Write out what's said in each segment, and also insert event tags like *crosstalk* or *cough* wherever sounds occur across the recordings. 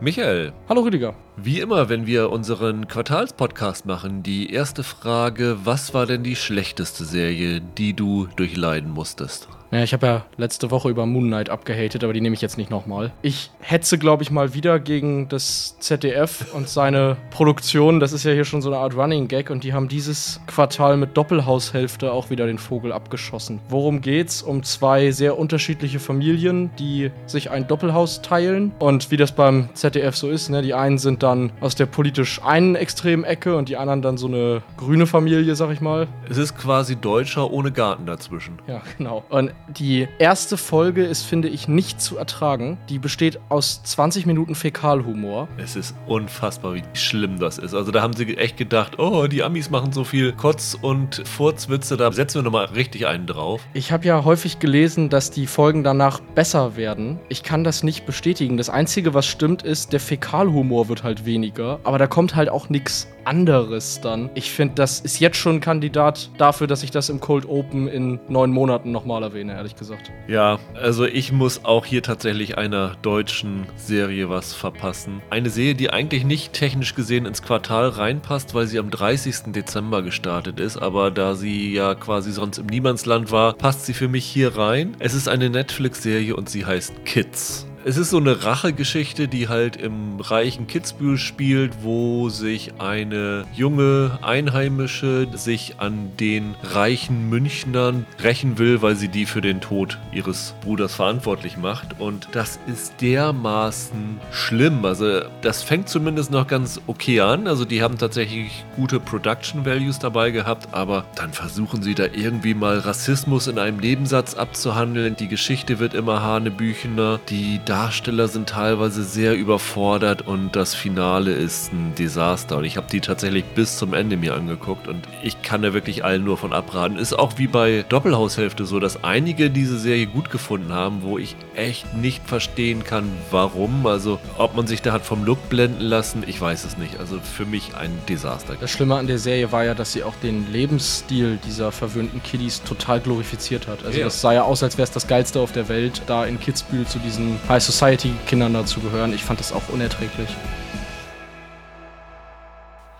Michael. Hallo Rüdiger. Wie immer, wenn wir unseren Quartalspodcast machen, die erste Frage, was war denn die schlechteste Serie, die du durchleiden musstest? Ja, ich habe ja letzte Woche über Moon Knight abgehatet, aber die nehme ich jetzt nicht nochmal. Ich hetze, glaube ich, mal wieder gegen das ZDF *laughs* und seine Produktion. Das ist ja hier schon so eine Art Running Gag und die haben dieses Quartal mit Doppelhaushälfte auch wieder den Vogel abgeschossen. Worum geht's? Um zwei sehr unterschiedliche Familien, die sich ein Doppelhaus teilen und wie das beim ZDF so ist, ne? Die einen sind dann aus der politisch einen extremen Ecke und die anderen dann so eine grüne Familie, sag ich mal. Es ist quasi Deutscher ohne Garten dazwischen. Ja, genau. Und die erste Folge ist, finde ich, nicht zu ertragen. Die besteht aus 20 Minuten Fäkalhumor. Es ist unfassbar, wie schlimm das ist. Also da haben sie echt gedacht, oh, die Amis machen so viel Kotz- und Furzwitze, da setzen wir nochmal richtig einen drauf. Ich habe ja häufig gelesen, dass die Folgen danach besser werden. Ich kann das nicht bestätigen. Das Einzige, was stimmt, ist, der Fäkalhumor wird halt weniger. Aber da kommt halt auch nichts anderes dann. Ich finde, das ist jetzt schon ein Kandidat dafür, dass ich das im Cold Open in neun Monaten nochmal erwähne, ehrlich gesagt. Ja, also ich muss auch hier tatsächlich einer deutschen Serie was verpassen. Eine Serie, die eigentlich nicht technisch gesehen ins Quartal reinpasst, weil sie am 30. Dezember gestartet ist, aber da sie ja quasi sonst im Niemandsland war, passt sie für mich hier rein. Es ist eine Netflix-Serie und sie heißt Kids. Es ist so eine Rachegeschichte, die halt im reichen Kitzbühel spielt, wo sich eine junge Einheimische sich an den reichen Münchnern rächen will, weil sie die für den Tod ihres Bruders verantwortlich macht. Und das ist dermaßen schlimm. Also das fängt zumindest noch ganz okay an. Also die haben tatsächlich gute Production Values dabei gehabt, aber dann versuchen sie da irgendwie mal Rassismus in einem Nebensatz abzuhandeln. Die Geschichte wird immer hanebüchener. Die Darsteller sind teilweise sehr überfordert und das Finale ist ein Desaster. Und ich habe die tatsächlich bis zum Ende mir angeguckt und ich kann da wirklich allen nur von abraten. Ist auch wie bei Doppelhaushälfte so, dass einige diese Serie gut gefunden haben, wo ich echt nicht verstehen kann, warum. Also ob man sich da hat vom Look blenden lassen, ich weiß es nicht. Also für mich ein Desaster. Das Schlimme an der Serie war ja, dass sie auch den Lebensstil dieser verwöhnten Kiddies total glorifiziert hat. Also Ja. das sah ja aus, als wäre es das Geilste auf der Welt, da in Kitzbühel zu diesen High Society Kindern dazu gehören. Ich fand das auch unerträglich.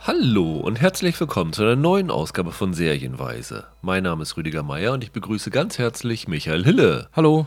Hallo und herzlich willkommen zu einer neuen Ausgabe von Serienweise. Mein Name ist Rüdiger Meier und ich begrüße ganz herzlich Michael Hille. Hallo.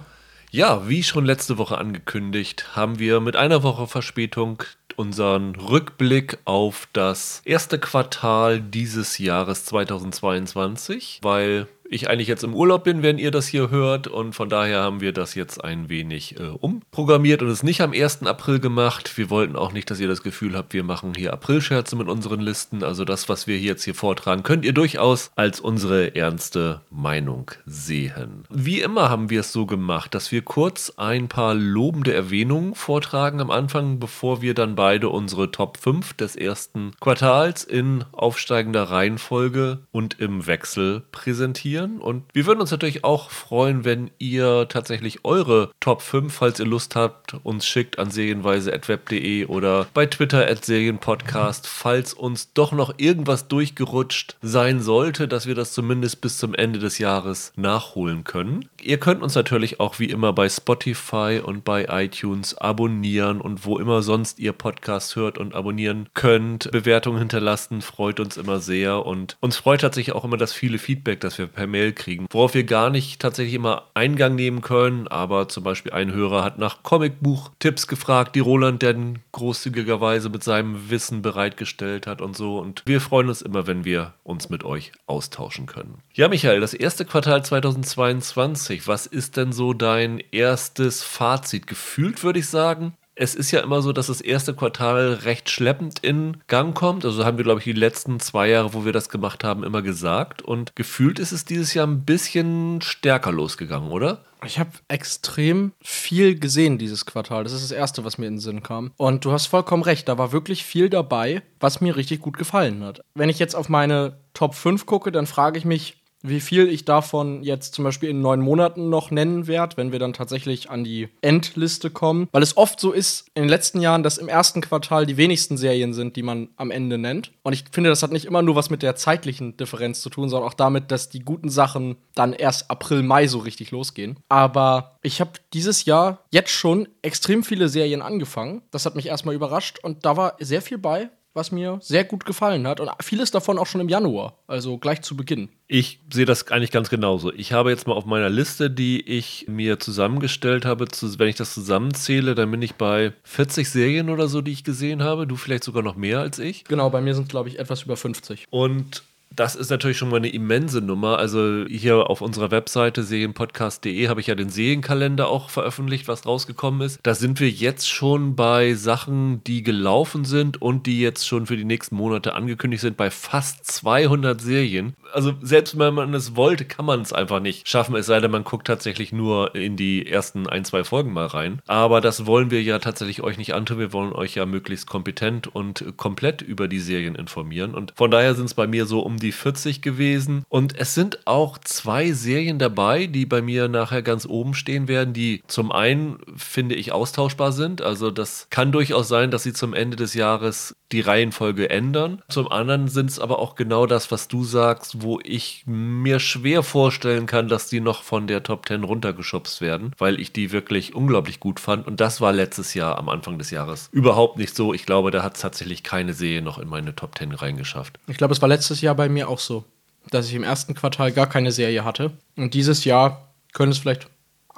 Ja, wie schon letzte Woche angekündigt, haben wir mit einer Woche Verspätung unseren Rückblick auf das erste Quartal dieses Jahres 2022, weil ich eigentlich jetzt im Urlaub bin, wenn ihr das hier hört und von daher haben wir das jetzt ein wenig äh, umprogrammiert und es nicht am 1. April gemacht. Wir wollten auch nicht, dass ihr das Gefühl habt, wir machen hier Aprilscherze mit unseren Listen. Also das, was wir jetzt hier vortragen, könnt ihr durchaus als unsere ernste Meinung sehen. Wie immer haben wir es so gemacht, dass wir kurz ein paar lobende Erwähnungen vortragen am Anfang, bevor wir dann beide unsere Top 5 des ersten Quartals in aufsteigender Reihenfolge und im Wechsel präsentieren. Und wir würden uns natürlich auch freuen, wenn ihr tatsächlich eure Top 5, falls ihr Lust habt, uns schickt an serienweise.web.de oder bei Twitter at Serienpodcast, falls uns doch noch irgendwas durchgerutscht sein sollte, dass wir das zumindest bis zum Ende des Jahres nachholen können. Ihr könnt uns natürlich auch wie immer bei Spotify und bei iTunes abonnieren und wo immer sonst ihr Podcast hört und abonnieren könnt. Bewertungen hinterlassen, freut uns immer sehr und uns freut tatsächlich auch immer das viele Feedback, das wir per Mail kriegen, worauf wir gar nicht tatsächlich immer Eingang nehmen können, aber zum Beispiel ein Hörer hat nach Comicbuch-Tipps gefragt, die Roland dann großzügigerweise mit seinem Wissen bereitgestellt hat und so und wir freuen uns immer, wenn wir uns mit euch austauschen können. Ja, Michael, das erste Quartal 2022, was ist denn so dein erstes Fazit? Gefühlt würde ich sagen, es ist ja immer so, dass das erste Quartal recht schleppend in Gang kommt. Also haben wir, glaube ich, die letzten zwei Jahre, wo wir das gemacht haben, immer gesagt. Und gefühlt ist es dieses Jahr ein bisschen stärker losgegangen, oder? Ich habe extrem viel gesehen dieses Quartal. Das ist das Erste, was mir in den Sinn kam. Und du hast vollkommen recht, da war wirklich viel dabei, was mir richtig gut gefallen hat. Wenn ich jetzt auf meine Top 5 gucke, dann frage ich mich, Wie viel ich davon jetzt zum Beispiel in neun Monaten noch nennen werde, wenn wir dann tatsächlich an die Endliste kommen. Weil es oft so ist in den letzten Jahren, dass im ersten Quartal die wenigsten Serien sind, die man am Ende nennt. Und ich finde, das hat nicht immer nur was mit der zeitlichen Differenz zu tun, sondern auch damit, dass die guten Sachen dann erst April, Mai so richtig losgehen. Aber ich habe dieses Jahr jetzt schon extrem viele Serien angefangen. Das hat mich erstmal überrascht und da war sehr viel bei, was mir sehr gut gefallen hat und vieles davon auch schon im Januar, also gleich zu Beginn. Ich sehe das eigentlich ganz genauso. Ich habe jetzt mal auf meiner Liste, die ich mir zusammengestellt habe, zu, wenn ich das zusammenzähle, dann bin ich bei 40 Serien oder so, die ich gesehen habe. Du vielleicht sogar noch mehr als ich. Genau, bei mir sind glaube ich etwas über 50. Und das ist natürlich schon mal eine immense Nummer. Also hier auf unserer Webseite serienpodcast.de habe ich ja den Serienkalender auch veröffentlicht, was rausgekommen ist. Da sind wir jetzt schon bei Sachen, die gelaufen sind und die jetzt schon für die nächsten Monate angekündigt sind, bei fast 200 Serien. Also selbst wenn man es wollte, kann man es einfach nicht schaffen, es sei denn, man guckt tatsächlich nur in die ersten ein, zwei Folgen mal rein. Aber das wollen wir ja tatsächlich euch nicht antun. Wir wollen euch ja möglichst kompetent und komplett über die Serien informieren. Und von daher sind es bei mir so um die 40 gewesen. Und es sind auch zwei Serien dabei, die bei mir nachher ganz oben stehen werden, die zum einen, finde ich, austauschbar sind. Also das kann durchaus sein, dass sie zum Ende des Jahres die Reihenfolge ändern. Zum anderen sind es aber auch genau das, was du sagst, wo ich mir schwer vorstellen kann, dass die noch von der Top 10 runtergeschubst werden, weil ich die wirklich unglaublich gut fand. Und das war letztes Jahr am Anfang des Jahres überhaupt nicht so. Ich glaube, da hat es tatsächlich keine Serie noch in meine Top 10 reingeschafft. Ich glaube, es war letztes Jahr bei mir auch so, dass ich im ersten Quartal gar keine Serie hatte. Und dieses Jahr könnte es vielleicht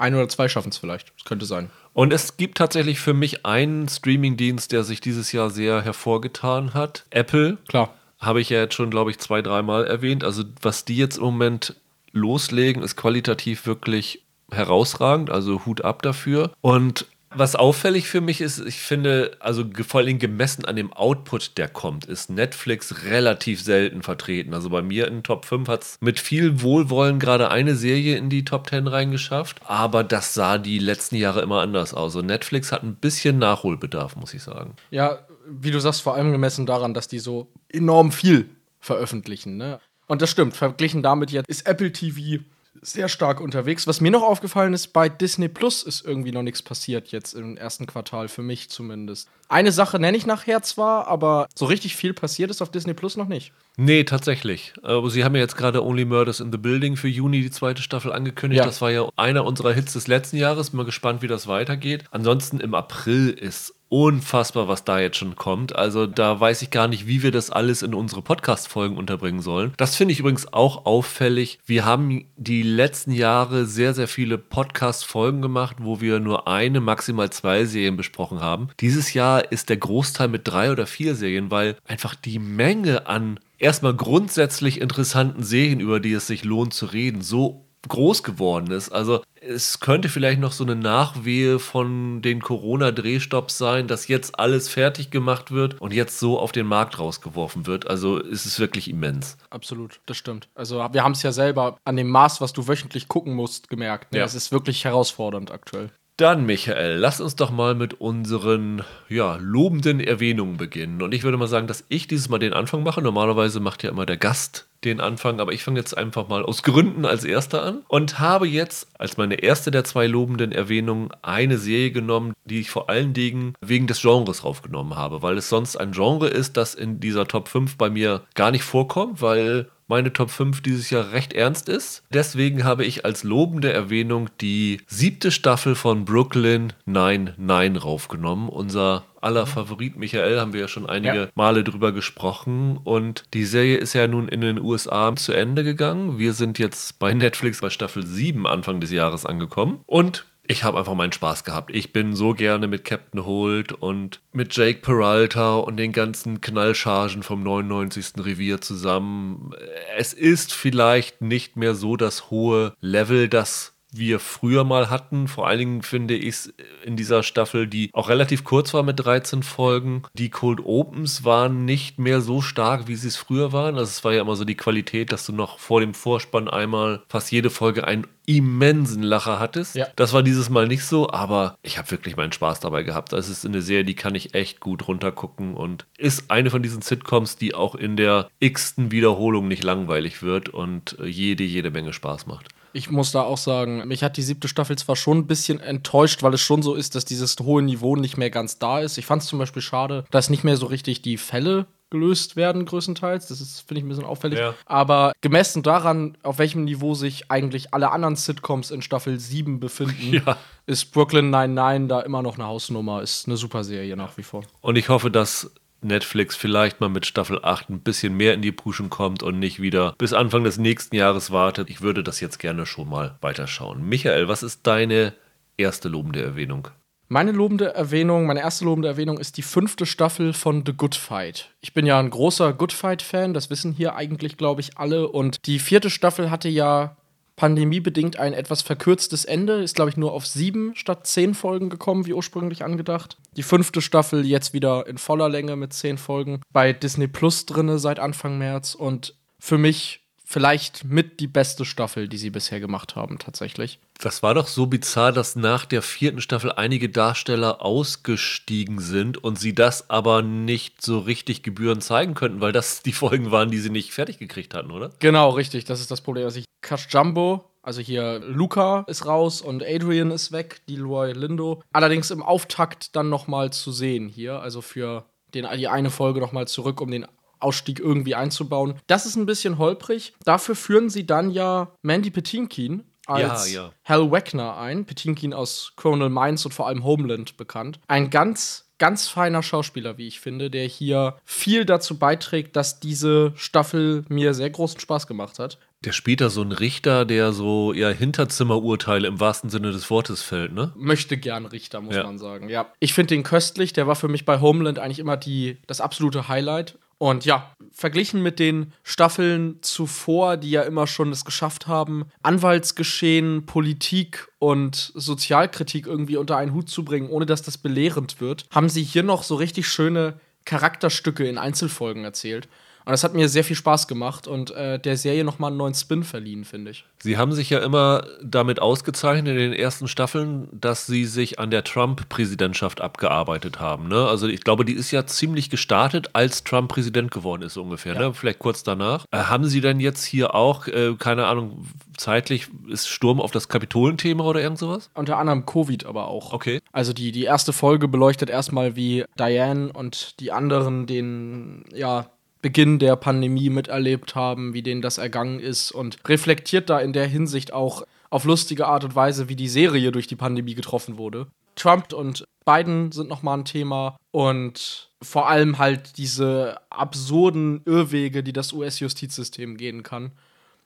ein oder zwei schaffen es vielleicht. Das könnte sein. Und es gibt tatsächlich für mich einen Streamingdienst, der sich dieses Jahr sehr hervorgetan hat. Apple. Klar. Habe ich ja jetzt schon, glaube ich, zwei, dreimal erwähnt. Also, was die jetzt im Moment loslegen, ist qualitativ wirklich herausragend. Also Hut ab dafür. Und was auffällig für mich ist, ich finde, also vor allem gemessen an dem Output, der kommt, ist Netflix relativ selten vertreten. Also bei mir in Top 5 hat es mit viel Wohlwollen gerade eine Serie in die Top 10 reingeschafft, aber das sah die letzten Jahre immer anders aus. Und Netflix hat ein bisschen Nachholbedarf, muss ich sagen. Ja, wie du sagst, vor allem gemessen daran, dass die so enorm viel veröffentlichen. Ne? Und das stimmt, verglichen damit jetzt ist Apple TV sehr stark unterwegs. Was mir noch aufgefallen ist, bei Disney Plus ist irgendwie noch nichts passiert jetzt im ersten Quartal, für mich zumindest. Eine Sache nenne ich nachher zwar, aber so richtig viel passiert ist auf Disney Plus noch nicht. Nee, tatsächlich. Aber sie haben ja jetzt gerade Only Murders in the Building für Juni die zweite Staffel angekündigt. Ja. Das war ja einer unserer Hits des letzten Jahres. Bin mal gespannt, wie das weitergeht. Ansonsten im April ist unfassbar, was da jetzt schon kommt. Also da weiß ich gar nicht, wie wir das alles in unsere Podcast-Folgen unterbringen sollen. Das finde ich übrigens auch auffällig. Wir haben die letzten Jahre sehr, sehr viele Podcast-Folgen gemacht, wo wir nur eine, maximal zwei Serien besprochen haben. Dieses Jahr ist der Großteil mit drei oder vier Serien, weil einfach die Menge an erstmal grundsätzlich interessanten Serien, über die es sich lohnt zu reden, so groß geworden ist. Also es könnte vielleicht noch so eine Nachwehe von den Corona-Drehstopps sein, dass jetzt alles fertig gemacht wird und jetzt so auf den Markt rausgeworfen wird. Also es ist wirklich immens. Absolut, das stimmt. Also wir haben es ja selber an dem Maß, was du wöchentlich gucken musst, gemerkt. Ne? Ja. Es ist wirklich herausfordernd aktuell. Dann, Michael, lass uns doch mal mit unseren ja, lobenden Erwähnungen beginnen. Und ich würde mal sagen, dass ich dieses Mal den Anfang mache. Normalerweise macht ja immer der Gast den Anfang, aber ich fange jetzt einfach mal aus Gründen als erster an und habe jetzt als meine erste der zwei lobenden Erwähnungen eine Serie genommen, die ich vor allen Dingen wegen des Genres raufgenommen habe, weil es sonst ein Genre ist, das in dieser Top 5 bei mir gar nicht vorkommt, weil meine Top 5 dieses Jahr recht ernst ist. Deswegen habe ich als lobende Erwähnung die siebte Staffel von Brooklyn 99 raufgenommen. Unser aller Favorit Michael haben wir ja schon einige ja. Male drüber gesprochen. Und die Serie ist ja nun in den USA zu Ende gegangen. Wir sind jetzt bei Netflix bei Staffel 7 Anfang des Jahres angekommen. Und ich habe einfach meinen Spaß gehabt. Ich bin so gerne mit Captain Holt und mit Jake Peralta und den ganzen Knallchargen vom 99. Revier zusammen. Es ist vielleicht nicht mehr so das hohe Level, das wir früher mal hatten. Vor allen Dingen finde ich es in dieser Staffel, die auch relativ kurz war mit 13 Folgen. Die Cold Opens waren nicht mehr so stark, wie sie es früher waren. Also es war ja immer so die Qualität, dass du noch vor dem Vorspann einmal fast jede Folge einen immensen Lacher hattest. Ja. Das war dieses Mal nicht so, aber ich habe wirklich meinen Spaß dabei gehabt. Das ist eine Serie, die kann ich echt gut runtergucken und ist eine von diesen Sitcoms, die auch in der x-ten Wiederholung nicht langweilig wird und jede, jede Menge Spaß macht. Ich muss da auch sagen, mich hat die siebte Staffel zwar schon ein bisschen enttäuscht, weil es schon so ist, dass dieses hohe Niveau nicht mehr ganz da ist. Ich fand es zum Beispiel schade, dass nicht mehr so richtig die Fälle gelöst werden, größtenteils. Das ist, finde ich, ein bisschen auffällig. Ja. Aber gemessen daran, auf welchem Niveau sich eigentlich alle anderen Sitcoms in Staffel 7 befinden, *laughs* Ja. ist Brooklyn 99 da immer noch eine Hausnummer. Ist eine super Serie nach wie vor. Und ich hoffe, dass Netflix vielleicht mal mit Staffel 8 ein bisschen mehr in die Puschen kommt und nicht wieder bis Anfang des nächsten Jahres wartet. Ich würde das jetzt gerne schon mal weiterschauen. Michael, was ist deine erste lobende Erwähnung? Meine lobende Erwähnung, meine erste lobende Erwähnung ist die fünfte Staffel von The Good Fight. Ich bin ja ein großer Good Fight-Fan, das wissen hier eigentlich, glaube ich, alle. Und die vierte Staffel hatte ja pandemiebedingt ein etwas verkürztes Ende, ist, glaube ich, nur auf sieben statt zehn Folgen gekommen, wie ursprünglich angedacht. Die fünfte Staffel jetzt wieder in voller Länge mit zehn Folgen bei Disney Plus drinne seit Anfang März und für mich vielleicht mit die beste Staffel, die sie bisher gemacht haben, tatsächlich. Das war doch so bizarr, dass nach der vierten Staffel einige Darsteller ausgestiegen sind und sie das aber nicht so richtig gebührend zeigen könnten, weil das die Folgen waren, die sie nicht fertig gekriegt hatten, oder? Genau, richtig. Das ist das Problem. Also ich Cash Jumbo, also hier Luca ist raus und Adrian ist weg, Leroy Lindo. Allerdings im Auftakt dann noch mal zu sehen hier, also für den, die eine Folge noch mal zurück, um den Ausstieg irgendwie einzubauen. Das ist ein bisschen holprig. Dafür führen sie dann ja Mandy Patinkin als Ja, ja. Hal Wagner ein. Patinkin aus Criminal Minds und vor allem Homeland bekannt. Ein ganz ganz feiner Schauspieler, wie ich finde, der hier viel dazu beiträgt, dass diese Staffel mir sehr großen Spaß gemacht hat. Der spielt da so einen Richter, der so ja Hinterzimmerurteile im wahrsten Sinne des Wortes fällt, ne? Möchte gern Richter, muss Ja. man sagen. Ja. Ich finde den köstlich, der war für mich bei Homeland eigentlich immer die, das absolute Highlight. Und ja, verglichen mit den Staffeln zuvor, die ja immer schon es geschafft haben, Anwaltsgeschehen, Politik und Sozialkritik irgendwie unter einen Hut zu bringen, ohne dass das belehrend wird, haben sie hier noch so richtig schöne Charakterstücke in Einzelfolgen erzählt. Und das hat mir sehr viel Spaß gemacht und äh, der Serie nochmal einen neuen Spin verliehen, finde ich. Sie haben sich ja immer damit ausgezeichnet in den ersten Staffeln, dass sie sich an der Trump-Präsidentschaft abgearbeitet haben. Ne? Also ich glaube, die ist ja ziemlich gestartet, als Trump Präsident geworden ist ungefähr. Ne? Vielleicht kurz danach. Äh, haben Sie denn jetzt hier auch, äh, keine Ahnung, zeitlich ist Sturm auf das Kapitolenthema oder irgend sowas? Unter anderem Covid aber auch. Okay. Also die, die erste Folge beleuchtet erstmal, wie Diane und die anderen den ja, Beginn der Pandemie miterlebt haben, wie denen das ergangen ist und reflektiert da in der Hinsicht auch auf lustige Art und Weise, wie die Serie durch die Pandemie getroffen wurde. Trump und Biden sind nochmal ein Thema und vor allem halt diese absurden Irrwege, die das US-Justizsystem gehen kann.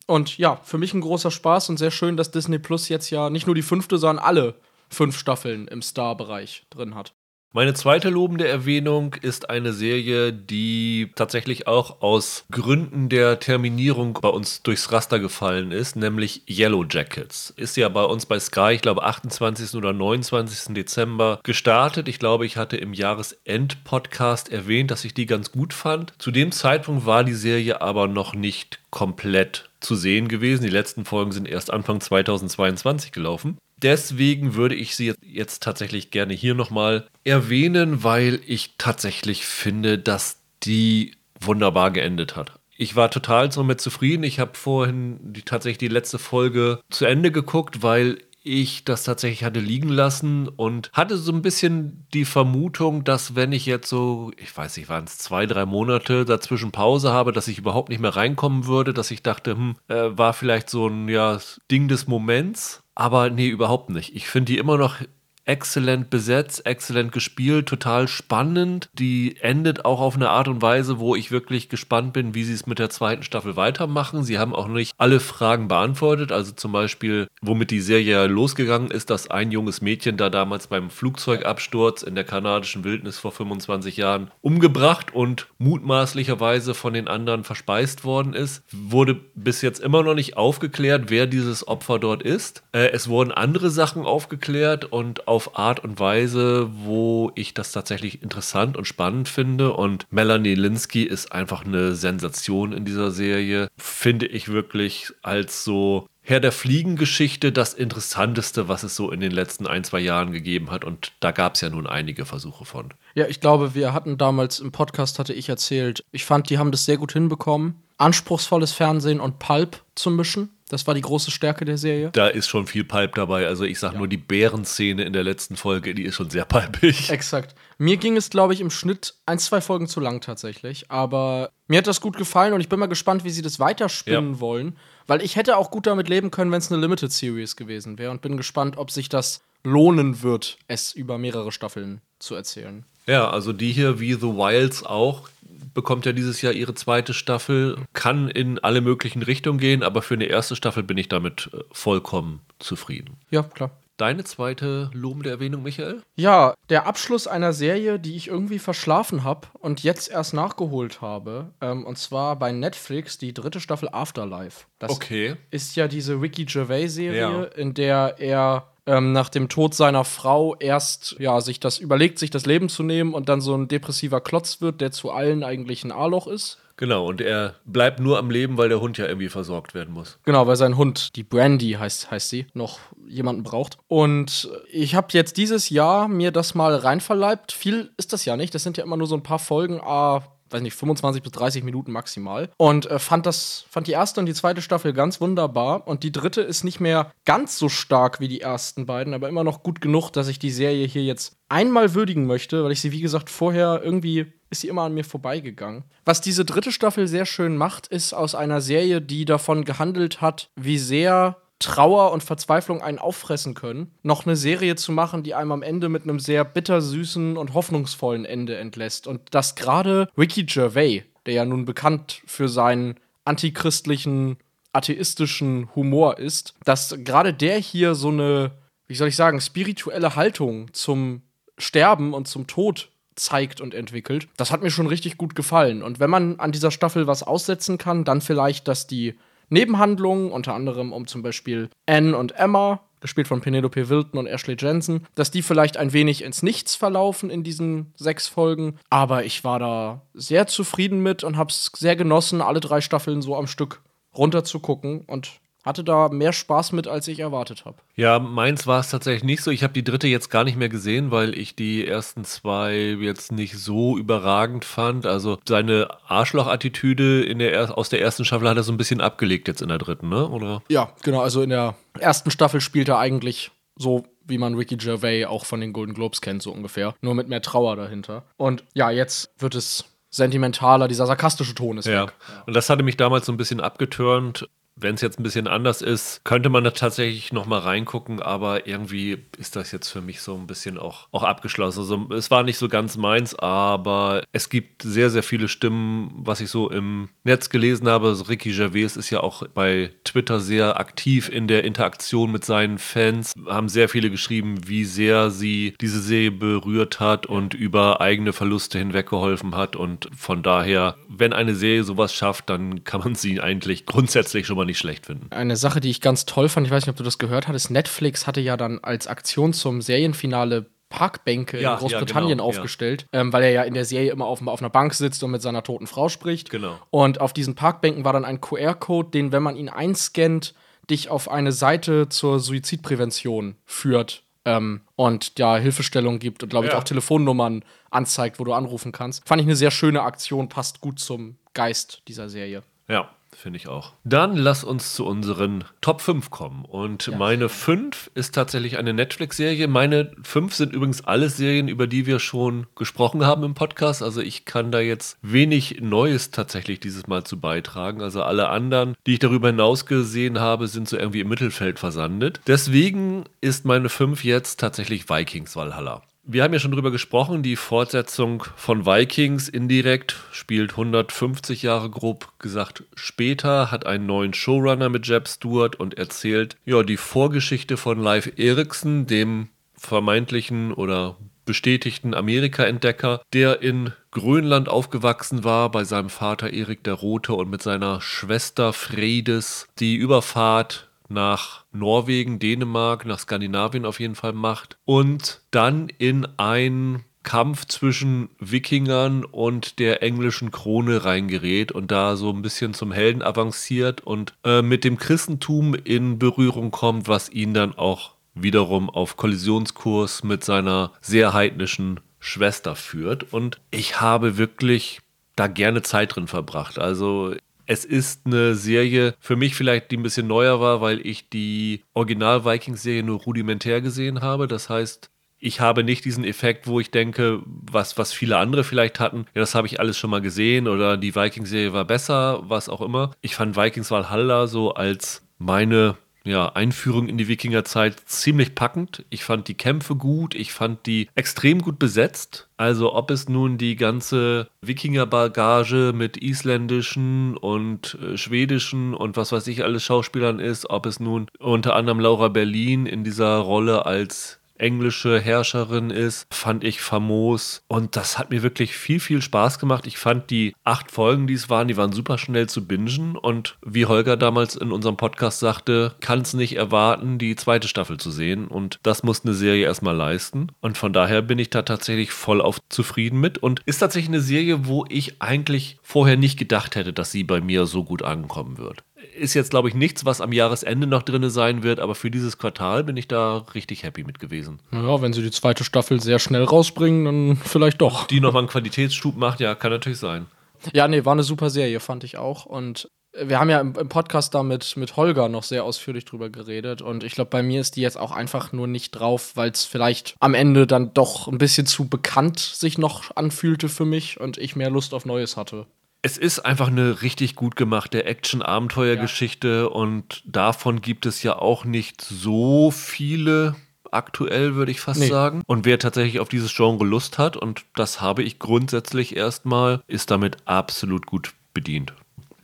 Und ja, für mich ein großer Spaß und sehr schön, dass Disney Plus jetzt ja nicht nur die fünfte, sondern alle fünf Staffeln im Star-Bereich drin hat. Meine zweite lobende Erwähnung ist eine Serie, die tatsächlich auch aus Gründen der Terminierung bei uns durchs Raster gefallen ist, nämlich Yellow Jackets. Ist ja bei uns bei Sky, ich glaube, 28. oder 29. Dezember gestartet. Ich glaube, ich hatte im Jahresend-Podcast erwähnt, dass ich die ganz gut fand. Zu dem Zeitpunkt war die Serie aber noch nicht komplett zu sehen gewesen. Die letzten Folgen sind erst Anfang 2022 gelaufen. Deswegen würde ich sie jetzt tatsächlich gerne hier nochmal erwähnen, weil ich tatsächlich finde, dass die wunderbar geendet hat. Ich war total somit zufrieden. Ich habe vorhin die, tatsächlich die letzte Folge zu Ende geguckt, weil ich das tatsächlich hatte liegen lassen und hatte so ein bisschen die Vermutung, dass wenn ich jetzt so, ich weiß nicht, waren es zwei, drei Monate dazwischen Pause habe, dass ich überhaupt nicht mehr reinkommen würde, dass ich dachte, hm, äh, war vielleicht so ein ja, Ding des Moments. Aber nee, überhaupt nicht. Ich finde die immer noch exzellent besetzt, exzellent gespielt, total spannend. Die endet auch auf eine Art und Weise, wo ich wirklich gespannt bin, wie sie es mit der zweiten Staffel weitermachen. Sie haben auch nicht alle Fragen beantwortet. Also zum Beispiel, womit die Serie losgegangen ist, dass ein junges Mädchen da damals beim Flugzeugabsturz in der kanadischen Wildnis vor 25 Jahren umgebracht und mutmaßlicherweise von den anderen verspeist worden ist, wurde bis jetzt immer noch nicht aufgeklärt, wer dieses Opfer dort ist. Äh, es wurden andere Sachen aufgeklärt und auf Art und Weise, wo ich das tatsächlich interessant und spannend finde. Und Melanie Linsky ist einfach eine Sensation in dieser Serie. Finde ich wirklich als so Herr der Fliegengeschichte das Interessanteste, was es so in den letzten ein, zwei Jahren gegeben hat. Und da gab es ja nun einige Versuche von. Ja, ich glaube, wir hatten damals im Podcast, hatte ich erzählt, ich fand, die haben das sehr gut hinbekommen, anspruchsvolles Fernsehen und Pulp zu mischen. Das war die große Stärke der Serie. Da ist schon viel Pulp dabei. Also ich sag ja. nur die Bärenszene in der letzten Folge, die ist schon sehr pulpig. *laughs* Exakt. Mir ging es, glaube ich, im Schnitt ein, zwei Folgen zu lang tatsächlich. Aber mir hat das gut gefallen und ich bin mal gespannt, wie sie das weiterspinnen ja. wollen. Weil ich hätte auch gut damit leben können, wenn es eine Limited Series gewesen wäre und bin gespannt, ob sich das lohnen wird, es über mehrere Staffeln zu erzählen. Ja, also die hier wie The Wilds auch bekommt ja dieses Jahr ihre zweite Staffel, kann in alle möglichen Richtungen gehen, aber für eine erste Staffel bin ich damit äh, vollkommen zufrieden. Ja, klar. Deine zweite lobende Erwähnung, Michael? Ja, der Abschluss einer Serie, die ich irgendwie verschlafen habe und jetzt erst nachgeholt habe. Ähm, und zwar bei Netflix die dritte Staffel Afterlife. Das okay. ist ja diese Ricky Gervais-Serie, ja. in der er ähm, nach dem Tod seiner Frau erst ja sich das überlegt, sich das Leben zu nehmen und dann so ein depressiver Klotz wird, der zu allen eigentlich ein A-Loch ist. Genau, und er bleibt nur am Leben, weil der Hund ja irgendwie versorgt werden muss. Genau, weil sein Hund, die Brandy heißt, heißt sie, noch jemanden braucht. Und ich habe jetzt dieses Jahr mir das mal reinverleibt. Viel ist das ja nicht. Das sind ja immer nur so ein paar Folgen, ah, weiß nicht, 25 bis 30 Minuten maximal. Und äh, fand das, fand die erste und die zweite Staffel ganz wunderbar. Und die dritte ist nicht mehr ganz so stark wie die ersten beiden, aber immer noch gut genug, dass ich die Serie hier jetzt einmal würdigen möchte, weil ich sie, wie gesagt, vorher irgendwie ist sie immer an mir vorbeigegangen. Was diese dritte Staffel sehr schön macht, ist aus einer Serie, die davon gehandelt hat, wie sehr Trauer und Verzweiflung einen auffressen können, noch eine Serie zu machen, die einem am Ende mit einem sehr bittersüßen und hoffnungsvollen Ende entlässt. Und dass gerade Ricky Gervais, der ja nun bekannt für seinen antichristlichen, atheistischen Humor ist, dass gerade der hier so eine, wie soll ich sagen, spirituelle Haltung zum Sterben und zum Tod zeigt und entwickelt. Das hat mir schon richtig gut gefallen. Und wenn man an dieser Staffel was aussetzen kann, dann vielleicht, dass die Nebenhandlungen, unter anderem um zum Beispiel Anne und Emma, gespielt von Penelope Wilton und Ashley Jensen, dass die vielleicht ein wenig ins Nichts verlaufen in diesen sechs Folgen. Aber ich war da sehr zufrieden mit und hab's sehr genossen, alle drei Staffeln so am Stück runter zu gucken und hatte da mehr Spaß mit, als ich erwartet habe. Ja, meins war es tatsächlich nicht so. Ich habe die dritte jetzt gar nicht mehr gesehen, weil ich die ersten zwei jetzt nicht so überragend fand. Also seine Arschloch-Attitüde aus der ersten Staffel hat er so ein bisschen abgelegt jetzt in der dritten, ne? Oder? Ja, genau. Also in der ersten Staffel spielt er eigentlich so wie man Ricky Gervais auch von den Golden Globes kennt, so ungefähr. Nur mit mehr Trauer dahinter. Und ja, jetzt wird es sentimentaler, dieser sarkastische Ton ist ja. weg. Und das hatte mich damals so ein bisschen abgeturnt wenn es jetzt ein bisschen anders ist, könnte man da tatsächlich noch mal reingucken, aber irgendwie ist das jetzt für mich so ein bisschen auch, auch abgeschlossen. Also es war nicht so ganz meins, aber es gibt sehr, sehr viele Stimmen, was ich so im Netz gelesen habe. Also Ricky Gervais ist ja auch bei Twitter sehr aktiv in der Interaktion mit seinen Fans, haben sehr viele geschrieben, wie sehr sie diese Serie berührt hat und über eigene Verluste hinweggeholfen hat und von daher, wenn eine Serie sowas schafft, dann kann man sie eigentlich grundsätzlich schon mal nicht schlecht finden. Eine Sache, die ich ganz toll fand, ich weiß nicht, ob du das gehört hattest, Netflix hatte ja dann als Aktion zum Serienfinale Parkbänke ja, in Großbritannien ja, genau, aufgestellt, ja. ähm, weil er ja in der Serie immer auf, auf, einer Bank sitzt und mit seiner toten Frau spricht. Genau. Und auf diesen Parkbänken war dann ein QR-Code, den, wenn man ihn einscannt, dich auf eine Seite zur Suizidprävention führt ähm, und ja Hilfestellung gibt und glaube ich auch Telefonnummern anzeigt, wo du anrufen kannst. Fand ich eine sehr schöne Aktion, passt gut zum Geist dieser Serie. Ja, finde ich auch. Dann lass uns zu unseren Top 5 kommen. Und ja. meine 5 ist tatsächlich eine Netflix-Serie. Meine 5 sind übrigens alles Serien, über die wir schon gesprochen haben im Podcast. Also ich kann da jetzt wenig Neues tatsächlich dieses Mal zu beitragen. Also alle anderen, die ich darüber hinaus gesehen habe, sind so irgendwie im Mittelfeld versandet. Deswegen ist meine 5 jetzt tatsächlich Vikings Valhalla. Wir haben ja schon drüber gesprochen, die Fortsetzung von Vikings indirekt spielt 150 Jahre grob gesagt später, hat einen neuen Showrunner mit Jeb Stewart und erzählt ja die Vorgeschichte von Live Erikson, dem vermeintlichen oder bestätigten Amerika-Entdecker, der in Grönland aufgewachsen war, bei seinem Vater Erik der Rote und mit seiner Schwester Fredes die Überfahrt nach Norwegen, Dänemark, nach Skandinavien auf jeden Fall macht und dann in ein Kampf zwischen Wikingern und der englischen Krone reingerät und da so ein bisschen zum Helden avanciert und äh, mit dem Christentum in Berührung kommt, was ihn dann auch wiederum auf Kollisionskurs mit seiner sehr heidnischen Schwester führt. Und ich habe wirklich da gerne Zeit drin verbracht. Also es ist eine Serie für mich vielleicht, die ein bisschen neuer war, weil ich die Original-Vikings-Serie nur rudimentär gesehen habe. Das heißt, ich habe nicht diesen Effekt, wo ich denke, was, was viele andere vielleicht hatten, ja, das habe ich alles schon mal gesehen oder die Vikings-Serie war besser, was auch immer. Ich fand Vikings Valhalla so als meine ja, Einführung in die Wikingerzeit ziemlich packend. Ich fand die Kämpfe gut, ich fand die extrem gut besetzt. Also ob es nun die ganze Wikinger-Bagage mit isländischen und äh, schwedischen und was weiß ich alles Schauspielern ist, ob es nun unter anderem Laura Berlin in dieser Rolle als englische Herrscherin ist, fand ich famos. Und das hat mir wirklich viel, viel Spaß gemacht. Ich fand die acht Folgen, die es waren, die waren super schnell zu bingen. Und wie Holger damals in unserem Podcast sagte, kann es nicht erwarten, die zweite Staffel zu sehen. Und das muss eine Serie erstmal leisten. Und von daher bin ich da tatsächlich voll auf zufrieden mit. Und ist tatsächlich eine Serie, wo ich eigentlich vorher nicht gedacht hätte, dass sie bei mir so gut ankommen wird ist jetzt, glaube ich, nichts, was am Jahresende noch drin sein wird, aber für dieses Quartal bin ich da richtig happy mit gewesen. Ja, wenn sie die zweite Staffel sehr schnell rausbringen, dann vielleicht doch. Die nochmal einen Qualitätsschub macht, ja, kann natürlich sein. Ja, nee, war eine super Serie, fand ich auch. Und wir haben ja im, im Podcast da mit, mit Holger noch sehr ausführlich drüber geredet. Und ich glaube, bei mir ist die jetzt auch einfach nur nicht drauf, weil es vielleicht am Ende dann doch ein bisschen zu bekannt sich noch anfühlte für mich und ich mehr Lust auf Neues hatte. Es ist einfach eine richtig gut gemachte Action-Abenteuergeschichte ja. und davon gibt es ja auch nicht so viele aktuell, würde ich fast nee. sagen. Und wer tatsächlich auf dieses Genre Lust hat, und das habe ich grundsätzlich erstmal, ist damit absolut gut bedient.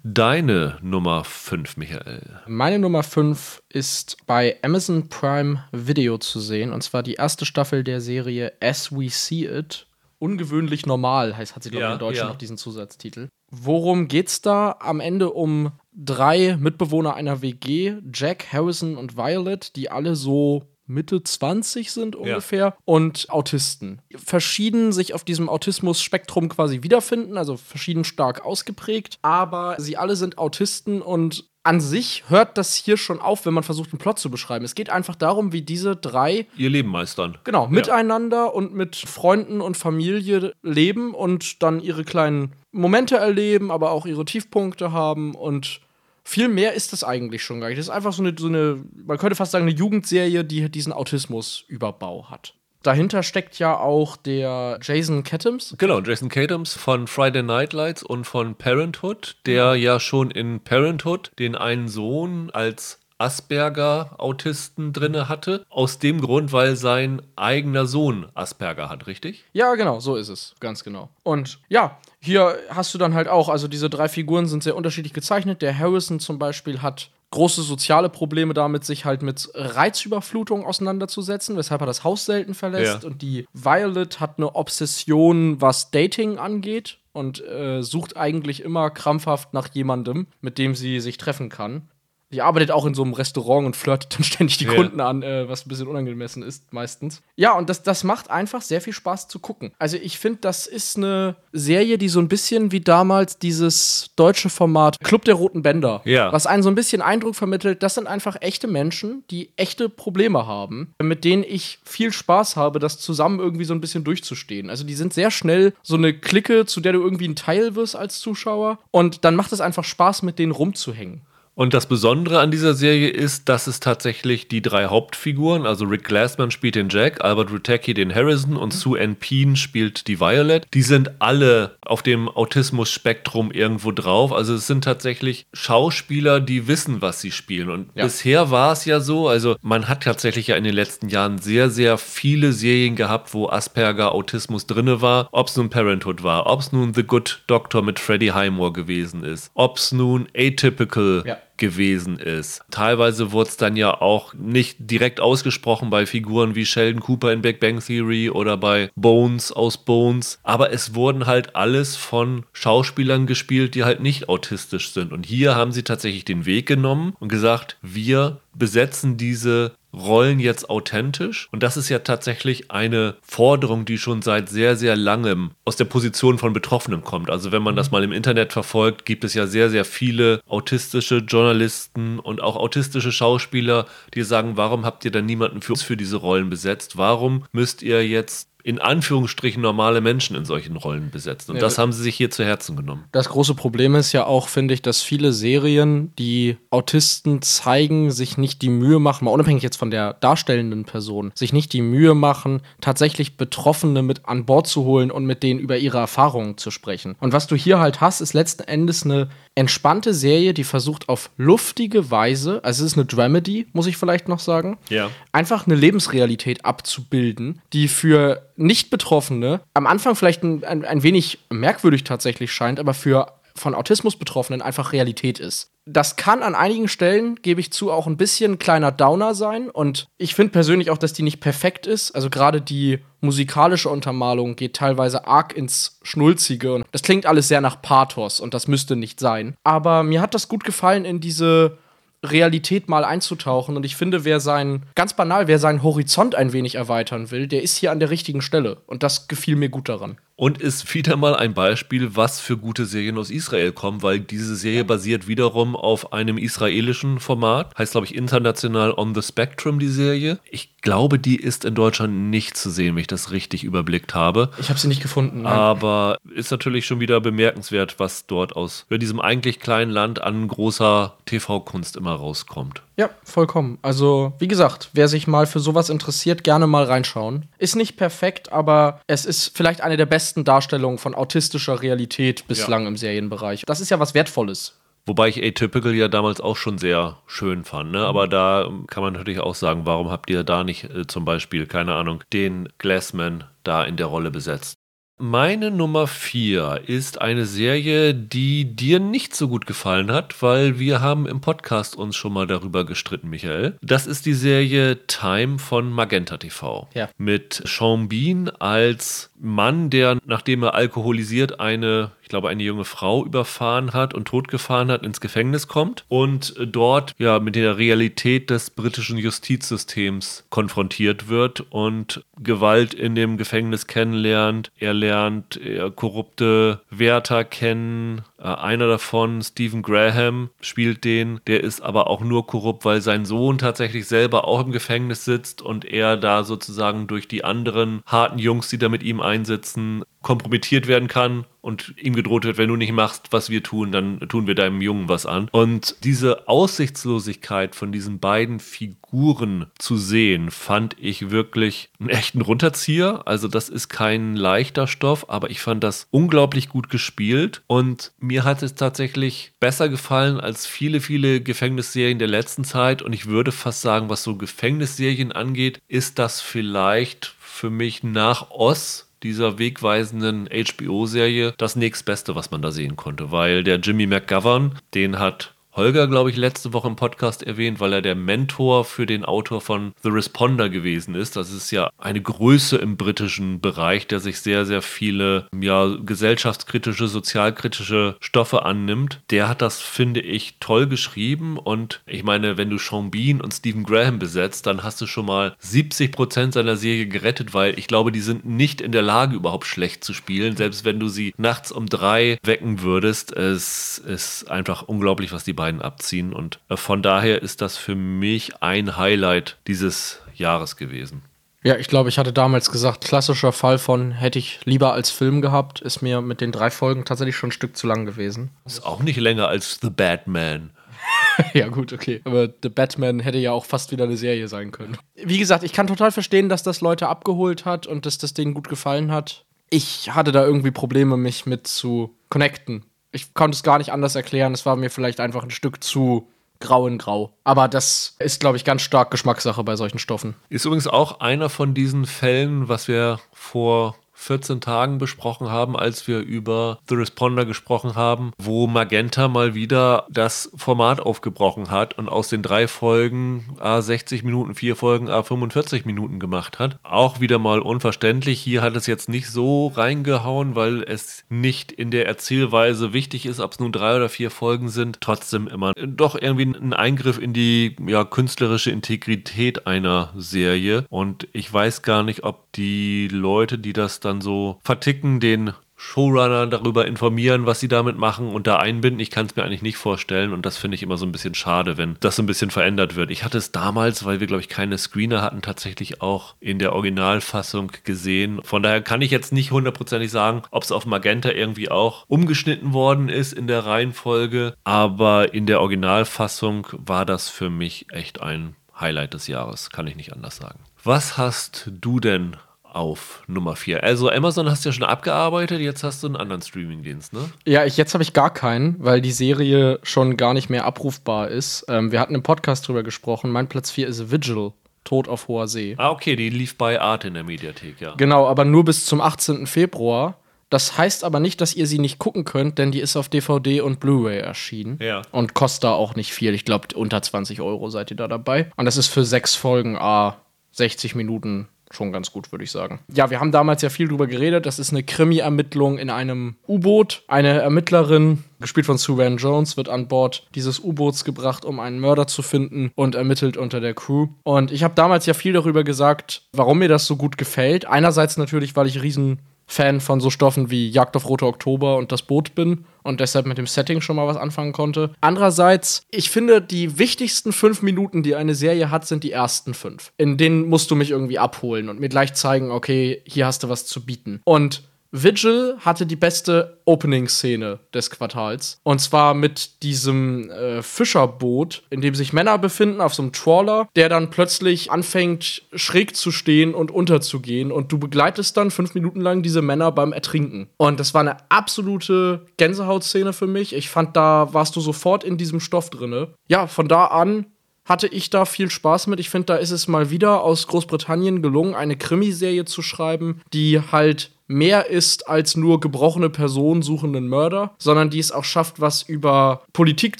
Deine Nummer 5, Michael. Meine Nummer 5 ist bei Amazon Prime Video zu sehen. Und zwar die erste Staffel der Serie As We See It. Ungewöhnlich normal heißt, hat sie, glaube ich, ja, in Deutschland ja. noch diesen Zusatztitel. Worum geht's da? Am Ende um drei Mitbewohner einer WG, Jack, Harrison und Violet, die alle so Mitte 20 sind ungefähr ja. und Autisten. Verschieden sich auf diesem Autismus-Spektrum quasi wiederfinden, also verschieden stark ausgeprägt, aber sie alle sind Autisten und an sich hört das hier schon auf, wenn man versucht, einen Plot zu beschreiben. Es geht einfach darum, wie diese drei ihr Leben meistern. Genau, miteinander ja. und mit Freunden und Familie leben und dann ihre kleinen Momente erleben, aber auch ihre Tiefpunkte haben und viel mehr ist das eigentlich schon gar nicht. Das ist einfach so eine, so eine man könnte fast sagen, eine Jugendserie, die diesen Autismus-Überbau hat. Dahinter steckt ja auch der Jason Katims. Genau, Jason Katims von Friday Night Lights und von Parenthood, der ja, ja schon in Parenthood den einen Sohn als Asperger-Autisten drinne hatte. Aus dem Grund, weil sein eigener Sohn Asperger hat, richtig? Ja, genau, so ist es. Ganz genau. Und ja, hier hast du dann halt auch, also diese drei Figuren sind sehr unterschiedlich gezeichnet. Der Harrison zum Beispiel hat große soziale Probleme damit, sich halt mit Reizüberflutung auseinanderzusetzen, weshalb er das Haus selten verlässt. Ja. Und die Violet hat eine Obsession, was Dating angeht und äh, sucht eigentlich immer krampfhaft nach jemandem, mit dem sie sich treffen kann. Die arbeitet auch in so einem Restaurant und flirtet dann *laughs* ständig die Ja. Kunden an, äh, was ein bisschen unangemessen ist meistens. Ja, und das, das macht einfach sehr viel Spaß zu gucken. Also ich finde, das ist eine Serie, die so ein bisschen wie damals dieses deutsche Format Club der Roten Bänder, Ja. was einen so ein bisschen Eindruck vermittelt, das sind einfach echte Menschen, die echte Probleme haben, mit denen ich viel Spaß habe, das zusammen irgendwie so ein bisschen durchzustehen. Also die sind sehr schnell so eine Clique, zu der du irgendwie ein Teil wirst als Zuschauer und dann macht es einfach Spaß, mit denen rumzuhängen. Und das Besondere an dieser Serie ist, dass es tatsächlich die drei Hauptfiguren, also Rick Glassman spielt den Jack, Albert Rutecki den Harrison und Sue Ann Peen spielt die Violet. Die sind alle auf dem Autismus-Spektrum irgendwo drauf. Also es sind tatsächlich Schauspieler, die wissen, was sie spielen. Und Ja. bisher war es ja so, also man hat tatsächlich ja in den letzten Jahren sehr, sehr viele Serien gehabt, wo Asperger Autismus drinne war. Ob es nun Parenthood war, ob es nun The Good Doctor mit Freddie Highmore gewesen ist, ob es nun Atypical Ja. Gewesen ist. Teilweise wurde es dann ja auch nicht direkt ausgesprochen bei Figuren wie Sheldon Cooper in Big Bang Theory oder bei Bones aus Bones, aber es wurden halt alles von Schauspielern gespielt, die halt nicht autistisch sind. Und hier haben sie tatsächlich den Weg genommen und gesagt, wir besetzen diese Rollen jetzt authentisch. Und das ist ja tatsächlich eine Forderung, die schon seit sehr, sehr langem aus der Position von Betroffenen kommt. Also wenn man das mal im Internet verfolgt, gibt es ja sehr, sehr viele autistische Journalisten und auch autistische Schauspieler, die sagen, warum habt ihr dann niemanden für uns für diese Rollen besetzt? Warum müsst ihr jetzt in Anführungsstrichen normale Menschen in solchen Rollen besetzen? Und Ja, das haben sie sich hier zu Herzen genommen. Das große Problem ist ja auch, finde ich, dass viele Serien, die Autisten zeigen, sich nicht die Mühe machen, mal unabhängig jetzt von der darstellenden Person, sich nicht die Mühe machen, tatsächlich Betroffene mit an Bord zu holen und mit denen über ihre Erfahrungen zu sprechen. Und was du hier halt hast, ist letzten Endes eine entspannte Serie, die versucht auf luftige Weise, also es ist eine Dramedy, muss ich vielleicht noch sagen, Ja. einfach eine Lebensrealität abzubilden, die für Nicht-Betroffene am Anfang vielleicht ein, ein, ein wenig merkwürdig tatsächlich scheint, aber für von Autismus Betroffenen einfach Realität ist. Das kann an einigen Stellen, gebe ich zu, auch ein bisschen kleiner Downer sein. Und ich finde persönlich auch, dass die nicht perfekt ist. Also gerade die musikalische Untermalung geht teilweise arg ins Schnulzige. Und das klingt alles sehr nach Pathos und das müsste nicht sein. Aber mir hat das gut gefallen, in diese Realität mal einzutauchen. Und ich finde, wer sein, ganz banal, wer seinen Horizont ein wenig erweitern will, der ist hier an der richtigen Stelle. Und das gefiel mir gut daran. Und ist wieder mal ein Beispiel, was für gute Serien aus Israel kommen, weil diese Serie basiert wiederum auf einem israelischen Format. Heißt, glaube ich, international On the Spectrum, die Serie. Ich glaube, die ist in Deutschland nicht zu sehen, wenn ich das richtig überblickt habe. Ich habe sie nicht gefunden. nein. Aber ist natürlich schon wieder bemerkenswert, was dort aus diesem eigentlich kleinen Land an großer TV-Kunst immer rauskommt. Ja, vollkommen. Also, wie gesagt, wer sich mal für sowas interessiert, gerne mal reinschauen. Ist nicht perfekt, aber es ist vielleicht eine der besten Darstellungen von autistischer Realität bislang im Serienbereich. Das ist ja was Wertvolles. Wobei ich Atypical ja damals auch schon sehr schön fand. Ne? Aber da kann man natürlich auch sagen, warum habt ihr da nicht äh, zum Beispiel, keine Ahnung, den Glassman da in der Rolle besetzt? Meine Nummer 4 ist eine Serie, die dir nicht so gut gefallen hat, weil wir haben im Podcast uns schon mal darüber gestritten, Michael. Das ist die Serie Time von Magenta TV. Ja. Mit Sean Bean als Mann, der, nachdem er alkoholisiert eine, ich glaube, eine junge Frau überfahren hat und totgefahren hat, ins Gefängnis kommt und dort ja mit der Realität des britischen Justizsystems konfrontiert wird und Gewalt in dem Gefängnis kennenlernt. Er lernt korrupte Wärter kennen. Äh, einer davon, Stephen Graham, spielt den. Der ist aber auch nur korrupt, weil sein Sohn tatsächlich selber auch im Gefängnis sitzt und er da sozusagen durch die anderen harten Jungs, die da mit ihm einsitzen, kompromittiert werden kann und ihm gedroht wird, wenn du nicht machst, was wir tun, dann tun wir deinem Jungen was an. Und diese Aussichtslosigkeit von diesen beiden Figuren zu sehen, fand ich wirklich einen echten Runterzieher. Also das ist kein leichter Stoff, aber ich fand das unglaublich gut gespielt und mir hat es tatsächlich besser gefallen als viele, viele Gefängnisserien der letzten Zeit und ich würde fast sagen, was so Gefängnisserien angeht, ist das vielleicht für mich nach Oz dieser wegweisenden HBO-Serie das nächstbeste, was man da sehen konnte, weil der Jimmy McGovern, den hat Holger, glaube ich, letzte Woche im Podcast erwähnt, weil er der Mentor für den Autor von The Responder gewesen ist. Das ist ja eine Größe im britischen Bereich, der sich sehr, sehr viele ja, gesellschaftskritische, sozialkritische Stoffe annimmt. Der hat das, finde ich, toll geschrieben. Und ich meine, wenn du Sean Bean und Stephen Graham besetzt, dann hast du schon mal 70 Prozent seiner Serie gerettet, weil ich glaube, die sind nicht in der Lage, überhaupt schlecht zu spielen. Selbst wenn du sie nachts um drei wecken würdest, es ist einfach unglaublich, was die beiden abziehen. Und äh, von daher ist das für mich ein Highlight dieses Jahres gewesen. Ja, ich glaube, ich hatte damals gesagt, klassischer Fall von hätte ich lieber als Film gehabt, ist mir mit den drei Folgen tatsächlich schon ein Stück zu lang gewesen. Ist auch nicht länger als The Batman. *laughs* ja, gut, okay. Aber The Batman hätte ja auch fast wieder eine Serie sein können. Wie gesagt, ich kann total verstehen, dass das Leute abgeholt hat und dass das denen gut gefallen hat. Ich hatte da irgendwie Probleme, mich mit zu connecten ich konnte es gar nicht anders erklären. Es war mir vielleicht einfach ein Stück zu grau in grau. Aber das ist, glaube ich, ganz stark Geschmackssache bei solchen Stoffen. Ist übrigens auch einer von diesen Fällen, was wir vor 14 Tagen besprochen haben, als wir über The Responder gesprochen haben, wo Magenta mal wieder das Format aufgebrochen hat und aus den drei Folgen A 60 Minuten, vier Folgen A 45 Minuten gemacht hat. Auch wieder mal unverständlich. Hier hat es jetzt nicht so reingehauen, weil es nicht in der Erzählweise wichtig ist, ob es nun drei oder vier Folgen sind. Trotzdem immer doch irgendwie ein Eingriff in die ja, künstlerische Integrität einer Serie. Und ich weiß gar nicht, ob die Leute, die das dann dann so verticken, den Showrunner darüber informieren, was sie damit machen und da einbinden. Ich kann es mir eigentlich nicht vorstellen und das finde ich immer so ein bisschen schade, wenn das so ein bisschen verändert wird. Ich hatte es damals, weil wir, glaube ich, keine Screener hatten, tatsächlich auch in der Originalfassung gesehen. Von daher kann ich jetzt nicht hundertprozentig sagen, ob es auf Magenta irgendwie auch umgeschnitten worden ist in der Reihenfolge, aber in der Originalfassung war das für mich echt ein Highlight des Jahres, kann ich nicht anders sagen. Was hast du denn auf Nummer 4. Also Amazon hast du ja schon abgearbeitet, jetzt hast du einen anderen Streamingdienst, ne? Ja, ich, jetzt habe ich gar keinen, weil die Serie schon gar nicht mehr abrufbar ist. Ähm, wir hatten im Podcast drüber gesprochen. Mein Platz 4 ist Vigil. Tod auf hoher See. Ah, okay, die lief bei Art in der Mediathek, ja. Genau, aber nur bis zum 18. Februar. Das heißt aber nicht, dass ihr sie nicht gucken könnt, denn die ist auf DVD und Blu-ray erschienen. Ja. Und kostet auch nicht viel. Ich glaube, unter 20 Euro seid ihr da dabei. Und das ist für sechs Folgen A 60 Minuten schon ganz gut, würde ich sagen. Ja, wir haben damals ja viel drüber geredet. Das ist eine Krimi-Ermittlung in einem U-Boot. Eine Ermittlerin, gespielt von Sue Van Jones, wird an Bord dieses U-Boots gebracht, um einen Mörder zu finden und ermittelt unter der Crew. Und ich habe damals ja viel darüber gesagt, warum mir das so gut gefällt. Einerseits natürlich, weil ich riesen Fan von so Stoffen wie Jagd auf Rote Oktober und das Boot bin und deshalb mit dem Setting schon mal was anfangen konnte. Andererseits, ich finde, die wichtigsten fünf Minuten, die eine Serie hat, sind die ersten fünf. In denen musst du mich irgendwie abholen und mir gleich zeigen, okay, hier hast du was zu bieten. Und Vigil hatte die beste Opening-Szene des Quartals. Und zwar mit diesem äh, Fischerboot, in dem sich Männer befinden, auf so einem Trawler, der dann plötzlich anfängt, schräg zu stehen und unterzugehen. Und du begleitest dann fünf Minuten lang diese Männer beim Ertrinken. Und das war eine absolute Gänsehautszene für mich. Ich fand, da warst du sofort in diesem Stoff drinne. Ja, von da an hatte ich da viel Spaß mit. Ich finde, da ist es mal wieder aus Großbritannien gelungen, eine Krimiserie zu schreiben, die halt mehr ist als nur gebrochene Personen suchenden Mörder, sondern die es auch schafft, was über Politik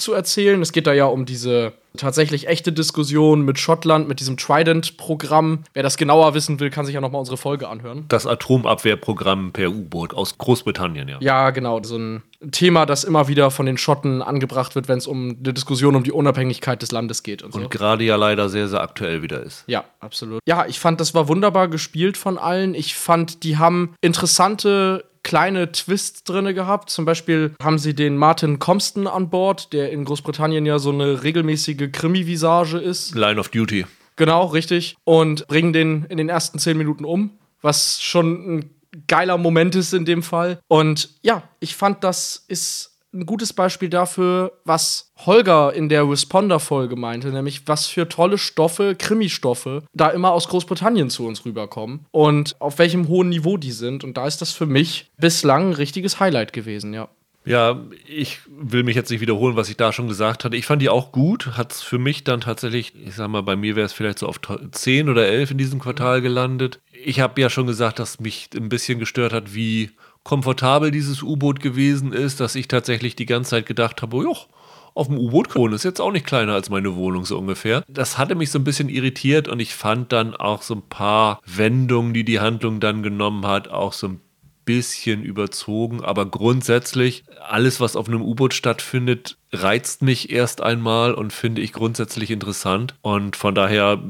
zu erzählen. Es geht da ja um diese tatsächlich echte Diskussion mit Schottland, mit diesem Trident-Programm. Wer das genauer wissen will, kann sich ja nochmal unsere Folge anhören. Das Atomabwehrprogramm per U-Boot aus Großbritannien, ja. Ja, genau. So ein Thema, das immer wieder von den Schotten angebracht wird, wenn es um eine Diskussion um die Unabhängigkeit des Landes geht. Und, so. und gerade ja leider sehr, sehr aktuell wieder ist. Ja, absolut. Ja, ich fand, das war wunderbar gespielt von allen. Ich fand, die haben interessante kleine Twists drin gehabt. Zum Beispiel haben sie den Martin Compston an Bord, der in Großbritannien ja so eine regelmäßige Krimi-Visage ist. Line of Duty. Genau, richtig. Und bringen den in den ersten zehn Minuten um, was schon ein geiler Moment ist in dem Fall. Und ja, ich fand, das ist ein gutes Beispiel dafür, was Holger in der Responder-Folge meinte, nämlich was für tolle Stoffe, Krimi-Stoffe, da immer aus Großbritannien zu uns rüberkommen und auf welchem hohen Niveau die sind. Und da ist das für mich bislang ein richtiges Highlight gewesen, ja. Ja, ich will mich jetzt nicht wiederholen, was ich da schon gesagt hatte. Ich fand die auch gut. Hat es für mich dann tatsächlich, ich sag mal, bei mir wäre es vielleicht so auf 10 oder 11 in diesem Quartal gelandet. Ich habe ja schon gesagt, dass mich ein bisschen gestört hat, wie komfortabel dieses U-Boot gewesen ist, dass ich tatsächlich die ganze Zeit gedacht habe, oh, auf dem U-Boot wohnen, ist jetzt auch nicht kleiner als meine Wohnung so ungefähr. Das hatte mich so ein bisschen irritiert und ich fand dann auch so ein paar Wendungen, die die Handlung dann genommen hat, auch so ein bisschen überzogen, aber grundsätzlich alles, was auf einem U-Boot stattfindet, reizt mich erst einmal und finde ich grundsätzlich interessant und von daher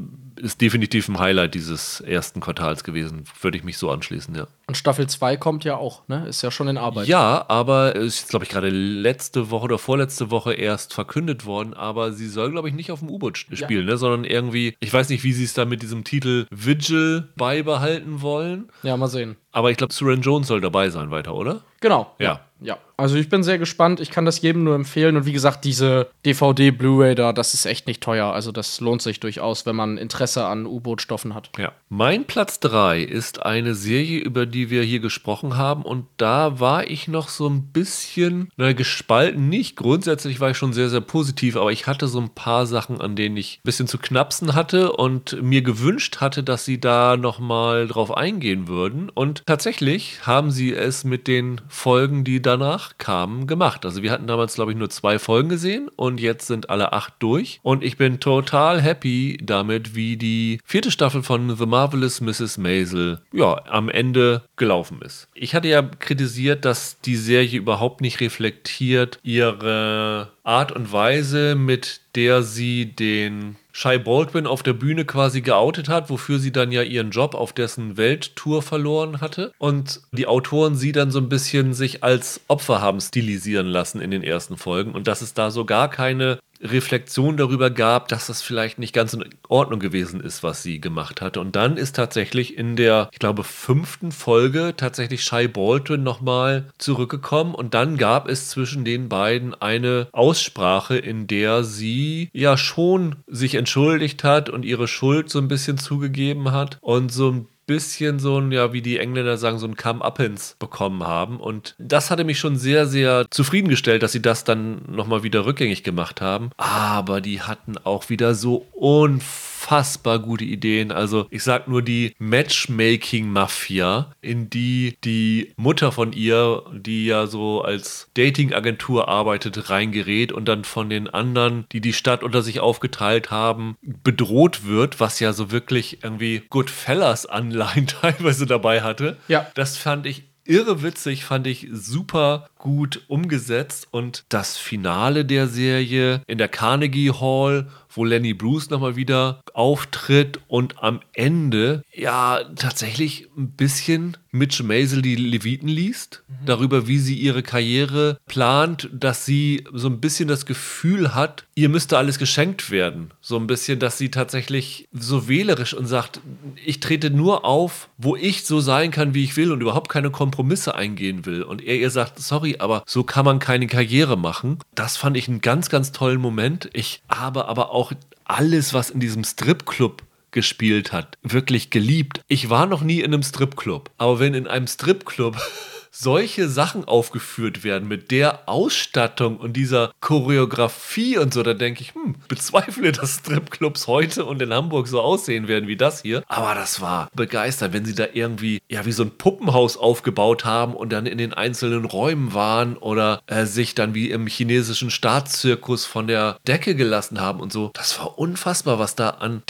ist definitiv ein Highlight dieses ersten Quartals gewesen, würde ich mich so anschließen, ja. Und Staffel 2 kommt ja auch, ne? Ist ja schon in Arbeit. Ja, aber ist, glaube ich, gerade letzte Woche oder vorletzte Woche erst verkündet worden, aber sie soll, glaube ich, nicht auf dem U-Boot spielen, ja. ne? Sondern irgendwie, ich weiß nicht, wie sie es da mit diesem Titel Vigil beibehalten wollen. Ja, mal sehen. Aber ich glaube, Suran Jones soll dabei sein weiter, oder? Genau. Ja. Ja. Also ich bin sehr gespannt. Ich kann das jedem nur empfehlen. Und wie gesagt, diese DVD Blu-ray da, das ist echt nicht teuer. Also das lohnt sich durchaus, wenn man Interesse an U-Boot-Stoffen hat. Ja. Mein Platz 3 ist eine Serie, über die wir hier gesprochen haben. Und da war ich noch so ein bisschen, na, gespalten nicht. Grundsätzlich war ich schon sehr, sehr positiv. Aber ich hatte so ein paar Sachen, an denen ich ein bisschen zu knapsen hatte und mir gewünscht hatte, dass sie da nochmal drauf eingehen würden. Und tatsächlich haben sie es mit den Folgen, die danach kamen, gemacht. Also wir hatten damals, glaube ich, nur zwei Folgen gesehen und jetzt sind alle acht durch. Und ich bin total happy damit, wie die vierte Staffel von The Marvelous Mrs. Maisel ja, am Ende gelaufen ist. Ich hatte ja kritisiert, dass die Serie überhaupt nicht reflektiert ihre Art und Weise, mit der sie den Shai Baldwin auf der Bühne quasi geoutet hat, wofür sie dann ja ihren Job auf dessen Welttour verloren hatte. Und die Autoren sie dann so ein bisschen sich als Opfer haben stilisieren lassen in den ersten Folgen und dass es da so gar keine Reflexion darüber gab, dass das vielleicht nicht ganz in Ordnung gewesen ist, was sie gemacht hatte. Und dann ist tatsächlich in der, ich glaube, fünften Folge tatsächlich Shai Baldwin nochmal zurückgekommen. Und dann gab es zwischen den beiden eine Aussprache, in der sie ja schon sich entschuldigt hat und ihre Schuld so ein bisschen zugegeben hat und so ein bisschen so ein, ja, wie die Engländer sagen, so ein Come-Uppins bekommen haben. Und das hatte mich schon sehr, sehr zufriedengestellt, dass sie das dann nochmal wieder rückgängig gemacht haben. Aber die hatten auch wieder so unfassbar unfassbar gute Ideen. Also ich sag nur die Matchmaking-Mafia, in die die Mutter von ihr, die ja so als Dating-Agentur arbeitet, reingerät und dann von den anderen, die die Stadt unter sich aufgeteilt haben, bedroht wird, was ja so wirklich irgendwie Goodfellas-Anleihen *laughs* teilweise dabei hatte. Ja. Das fand ich irre witzig, fand ich super gut umgesetzt und das Finale der Serie in der Carnegie Hall wo Lenny Bruce nochmal wieder auftritt und am Ende ja tatsächlich ein bisschen Mitch Maisel die Leviten liest, mhm. darüber, wie sie ihre Karriere plant, dass sie so ein bisschen das Gefühl hat, ihr müsste alles geschenkt werden. So ein bisschen, dass sie tatsächlich so wählerisch und sagt, ich trete nur auf, wo ich so sein kann, wie ich will und überhaupt keine Kompromisse eingehen will. Und er ihr sagt, sorry, aber so kann man keine Karriere machen. Das fand ich einen ganz, ganz tollen Moment. Ich habe aber auch alles, was in diesem Stripclub gespielt hat, wirklich geliebt. Ich war noch nie in einem Stripclub, aber wenn in einem Stripclub *laughs* solche Sachen aufgeführt werden mit der Ausstattung und dieser Choreografie und so, da denke ich, hm, bezweifle, dass Stripclubs heute und in Hamburg so aussehen werden wie das hier. Aber das war begeistert, wenn sie da irgendwie, ja, wie so ein Puppenhaus aufgebaut haben und dann in den einzelnen Räumen waren oder äh, sich dann wie im chinesischen Staatszirkus von der Decke gelassen haben und so. Das war unfassbar, was da an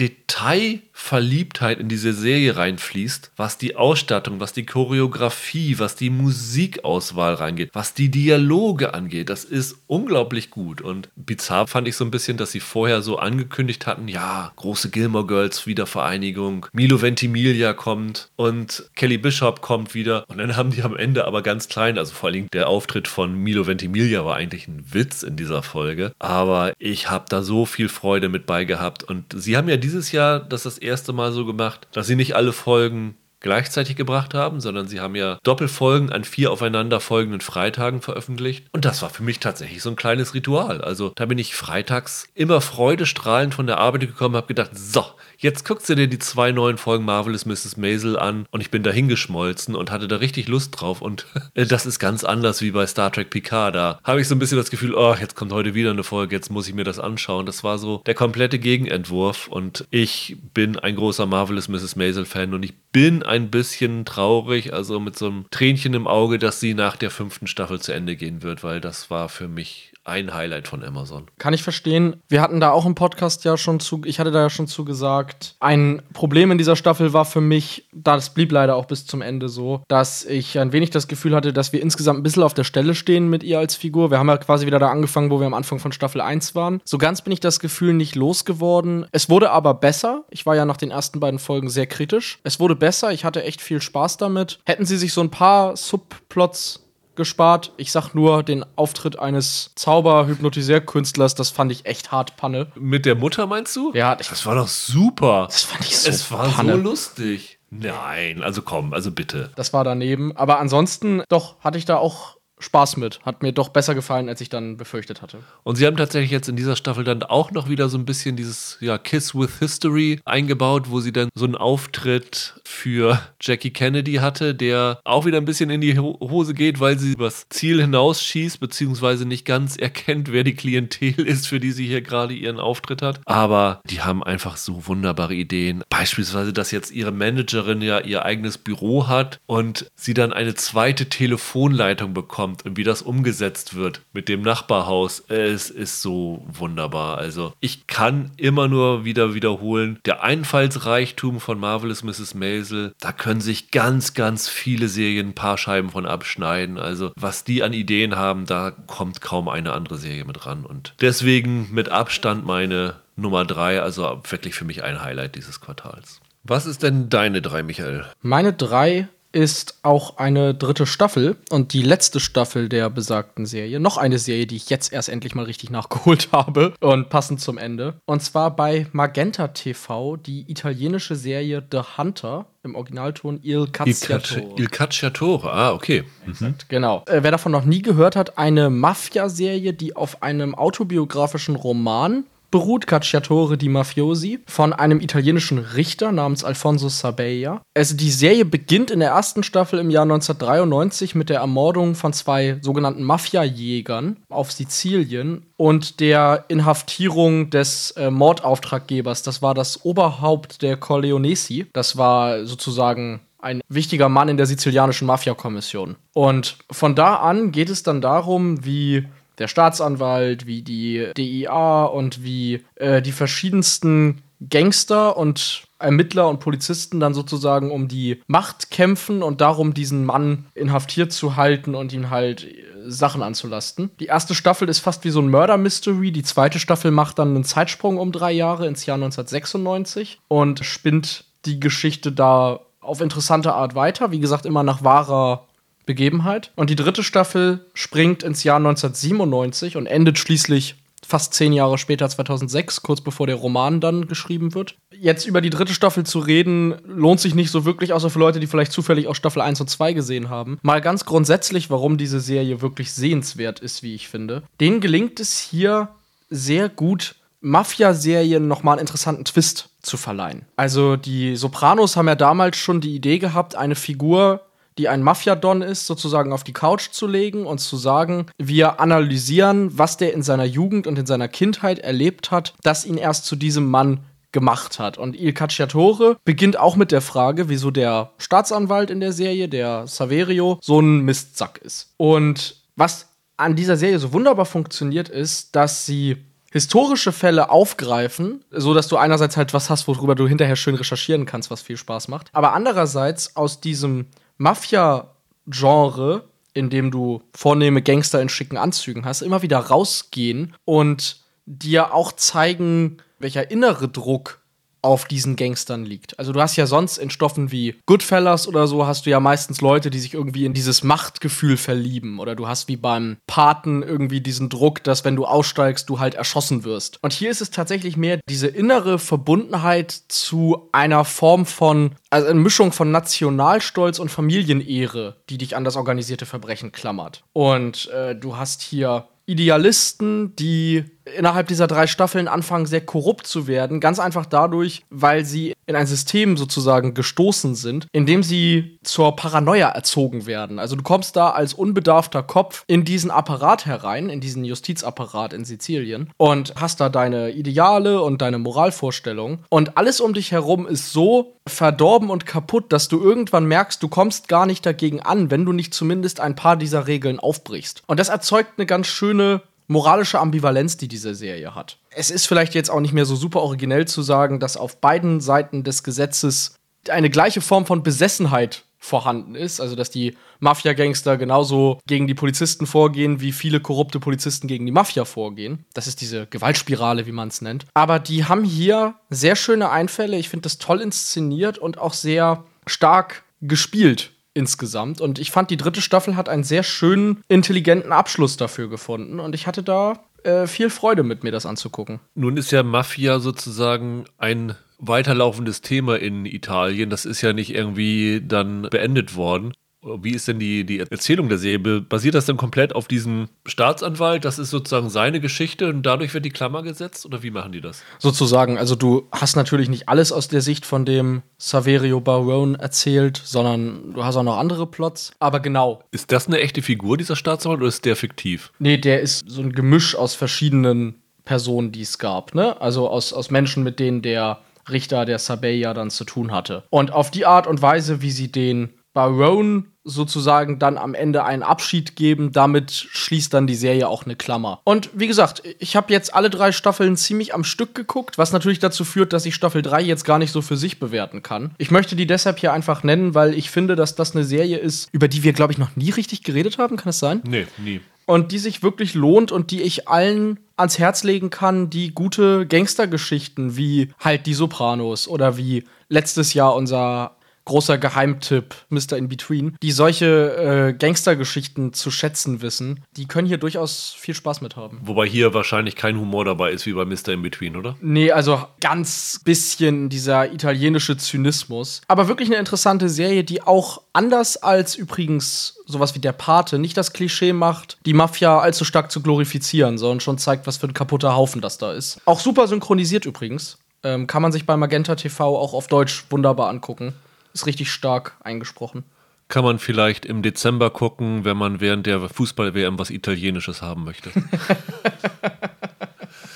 Detailverliebtheit in diese Serie reinfließt, was die Ausstattung, was die Choreografie, was die Musik Musikauswahl reingeht, was die Dialoge angeht, das ist unglaublich gut. Und bizarr fand ich so ein bisschen, dass sie vorher so angekündigt hatten, ja, große Gilmore Girls Wiedervereinigung, Milo Ventimiglia kommt und Kelly Bishop kommt wieder. Und dann haben die am Ende aber ganz klein, also vor allem der Auftritt von Milo Ventimiglia war eigentlich ein Witz in dieser Folge. Aber ich habe da so viel Freude mit bei gehabt. Und sie haben ja dieses Jahr das das erste Mal so gemacht, dass sie nicht alle Folgen gleichzeitig gebracht haben, sondern sie haben ja Doppelfolgen an vier aufeinanderfolgenden Freitagen veröffentlicht. Und das war für mich tatsächlich so ein kleines Ritual. Also da bin ich freitags immer freudestrahlend von der Arbeit gekommen, habe gedacht, so, jetzt guckst du dir die zwei neuen Folgen Marvelous Mrs. Maisel an und ich bin da hingeschmolzen und hatte da richtig Lust drauf. Und *laughs* das ist ganz anders wie bei Star Trek Picard. Da habe ich so ein bisschen das Gefühl, oh, jetzt kommt heute wieder eine Folge, jetzt muss ich mir das anschauen. Das war so der komplette Gegenentwurf und ich bin ein großer Marvelous Mrs. Maisel Fan und ich bin ein bisschen traurig, also mit so einem Tränchen im Auge, dass sie nach der fünften Staffel zu Ende gehen wird, weil das war für mich ein Highlight von Amazon. Kann ich verstehen. Wir hatten da auch im Podcast ja schon zu, ich hatte da ja schon zu gesagt, ein Problem in dieser Staffel war für mich, das blieb leider auch bis zum Ende so, dass ich ein wenig das Gefühl hatte, dass wir insgesamt ein bisschen auf der Stelle stehen mit ihr als Figur. Wir haben ja quasi wieder da angefangen, wo wir am Anfang von Staffel 1 waren. So ganz bin ich das Gefühl nicht losgeworden. Es wurde aber besser. Ich war ja nach den ersten beiden Folgen sehr kritisch. Es wurde besser. Ich hatte echt viel Spaß damit. Hätten sie sich so ein paar Subplots gespart. Ich sag nur den Auftritt eines Zauber-Hypnotisierkünstlers, das fand ich echt hart Panne. Mit der Mutter meinst du? Ja, das war doch super. Das fand ich so Es war Panne. so lustig. Nein, also komm, also bitte. Das war daneben. Aber ansonsten, doch, hatte ich da auch Spaß mit. Hat mir doch besser gefallen, als ich dann befürchtet hatte. Und sie haben tatsächlich jetzt in dieser Staffel dann auch noch wieder so ein bisschen dieses ja, Kiss with History eingebaut, wo sie dann so einen Auftritt für Jackie Kennedy hatte, der auch wieder ein bisschen in die Ho- Hose geht, weil sie übers Ziel hinausschießt, beziehungsweise nicht ganz erkennt, wer die Klientel *laughs* ist, für die sie hier gerade ihren Auftritt hat. Aber die haben einfach so wunderbare Ideen. Beispielsweise, dass jetzt ihre Managerin ja ihr eigenes Büro hat und sie dann eine zweite Telefonleitung bekommt und wie das umgesetzt wird mit dem Nachbarhaus. Es ist so wunderbar. Also ich kann immer nur wieder wiederholen, der Einfallsreichtum von Marvelous Mrs. Maisel, da können sich ganz, ganz viele Serien ein paar Scheiben von abschneiden. Also was die an Ideen haben, da kommt kaum eine andere Serie mit ran. Und deswegen mit Abstand meine Nummer drei, also wirklich für mich ein Highlight dieses Quartals. Was ist denn deine drei, Michael? Meine drei ist auch eine dritte Staffel und die letzte Staffel der besagten Serie. Noch eine Serie, die ich jetzt erst endlich mal richtig nachgeholt *laughs* habe und passend zum Ende. Und zwar bei Magenta TV die italienische Serie The Hunter im Originalton Il Cacciatore. Il Cacciatore, ah, okay. Mhm. Genau. Äh, wer davon noch nie gehört hat, eine Mafia-Serie, die auf einem autobiografischen Roman beruht, Cacciatore di Mafiosi, von einem italienischen Richter namens Alfonso Sabella. Also die Serie beginnt in der ersten Staffel im Jahr 1993 mit der Ermordung von zwei sogenannten Mafia-Jägern auf Sizilien und der Inhaftierung des äh, Mordauftraggebers. Das war das Oberhaupt der Corleonesi. Das war sozusagen ein wichtiger Mann in der sizilianischen Mafia-Kommission. Und von da an geht es dann darum, wie der Staatsanwalt, wie die DIA und wie äh, die verschiedensten Gangster und Ermittler und Polizisten dann sozusagen um die Macht kämpfen und darum, diesen Mann inhaftiert zu halten und ihn halt äh, Sachen anzulasten. Die erste Staffel ist fast wie so ein Murder-Mystery. Die zweite Staffel macht dann einen Zeitsprung um drei Jahre ins Jahr 1996 und spinnt die Geschichte da auf interessante Art weiter. Wie gesagt, immer nach wahrer Begebenheit. Und die dritte Staffel springt ins Jahr 1997 und endet schließlich fast zehn Jahre später, 2006, kurz bevor der Roman dann geschrieben wird. Jetzt über die dritte Staffel zu reden, lohnt sich nicht so wirklich, außer für Leute, die vielleicht zufällig auch Staffel 1 und 2 gesehen haben. Mal ganz grundsätzlich, warum diese Serie wirklich sehenswert ist, wie ich finde. Denen gelingt es hier sehr gut, Mafia-Serien nochmal einen interessanten Twist zu verleihen. Also die Sopranos haben ja damals schon die Idee gehabt, eine Figur die ein Mafiadon ist, sozusagen auf die Couch zu legen und zu sagen, wir analysieren, was der in seiner Jugend und in seiner Kindheit erlebt hat, das ihn erst zu diesem Mann gemacht hat. Und Il Cacciatore beginnt auch mit der Frage, wieso der Staatsanwalt in der Serie, der Saverio, so ein Mistsack ist. Und was an dieser Serie so wunderbar funktioniert, ist, dass sie historische Fälle aufgreifen, so dass du einerseits halt was hast, worüber du hinterher schön recherchieren kannst, was viel Spaß macht, aber andererseits aus diesem Mafia-Genre, in dem du vornehme Gangster in schicken Anzügen hast, immer wieder rausgehen und dir auch zeigen, welcher innere Druck auf diesen Gangstern liegt. Also du hast ja sonst in Stoffen wie Goodfellas oder so hast du ja meistens Leute, die sich irgendwie in dieses Machtgefühl verlieben oder du hast wie beim Paten irgendwie diesen Druck, dass wenn du aussteigst, du halt erschossen wirst. Und hier ist es tatsächlich mehr diese innere Verbundenheit zu einer Form von also eine Mischung von Nationalstolz und Familienehre, die dich an das organisierte Verbrechen klammert. Und äh, du hast hier Idealisten, die innerhalb dieser drei Staffeln anfangen, sehr korrupt zu werden. Ganz einfach dadurch, weil sie in ein System sozusagen gestoßen sind, in dem sie zur Paranoia erzogen werden. Also du kommst da als unbedarfter Kopf in diesen Apparat herein, in diesen Justizapparat in Sizilien und hast da deine Ideale und deine Moralvorstellungen. Und alles um dich herum ist so verdorben und kaputt, dass du irgendwann merkst, du kommst gar nicht dagegen an, wenn du nicht zumindest ein paar dieser Regeln aufbrichst. Und das erzeugt eine ganz schöne moralische Ambivalenz, die diese Serie hat. Es ist vielleicht jetzt auch nicht mehr so super originell zu sagen, dass auf beiden Seiten des Gesetzes eine gleiche Form von Besessenheit vorhanden ist, also dass die Mafia-Gangster genauso gegen die Polizisten vorgehen, wie viele korrupte Polizisten gegen die Mafia vorgehen. Das ist diese Gewaltspirale, wie man es nennt. Aber die haben hier sehr schöne Einfälle. Ich finde das toll inszeniert und auch sehr stark gespielt insgesamt. Und ich fand, die dritte Staffel hat einen sehr schönen, intelligenten Abschluss dafür gefunden. Und ich hatte da äh, viel Freude mit mir das anzugucken. Nun ist ja Mafia sozusagen ein weiterlaufendes Thema in Italien. Das ist ja nicht irgendwie dann beendet worden. Wie ist denn die, die Erzählung der Serie? Basiert das dann komplett auf diesem Staatsanwalt? Das ist sozusagen seine Geschichte und dadurch wird die Klammer gesetzt? Oder wie machen die das? Sozusagen, also du hast natürlich nicht alles aus der Sicht von dem Saverio Barone erzählt, sondern du hast auch noch andere Plots. Aber genau. Ist das eine echte Figur, dieser Staatsanwalt, oder ist der fiktiv? Nee, der ist so ein Gemisch aus verschiedenen Personen, die es gab. Ne? Also aus, aus Menschen, mit denen der Richter der Sabeya dann zu tun hatte. Und auf die Art und Weise, wie sie den Barone sozusagen dann am Ende einen Abschied geben. Damit schließt dann die Serie auch eine Klammer. Und wie gesagt, ich habe jetzt alle drei Staffeln ziemlich am Stück geguckt, was natürlich dazu führt, dass ich Staffel 3 jetzt gar nicht so für sich bewerten kann. Ich möchte die deshalb hier einfach nennen, weil ich finde, dass das eine Serie ist, über die wir, glaube ich, noch nie richtig geredet haben. Kann es sein? Nee, nie. Und die sich wirklich lohnt und die ich allen ans Herz legen kann, die gute Gangstergeschichten wie halt die Sopranos oder wie letztes Jahr unser großer Geheimtipp, Mr. In Between, die solche äh, Gangstergeschichten zu schätzen wissen, die können hier durchaus viel Spaß mit haben. Wobei hier wahrscheinlich kein Humor dabei ist wie bei Mr. In Between, oder? Nee, also ganz bisschen dieser italienische Zynismus. Aber wirklich eine interessante Serie, die auch anders als übrigens sowas wie der Pate nicht das Klischee macht, die Mafia allzu stark zu glorifizieren, sondern schon zeigt, was für ein kaputter Haufen das da ist. Auch super synchronisiert übrigens. Ähm, kann man sich bei Magenta TV auch auf Deutsch wunderbar angucken. Ist richtig stark eingesprochen. Kann man vielleicht im Dezember gucken, wenn man während der Fußball-WM was Italienisches haben möchte. *laughs*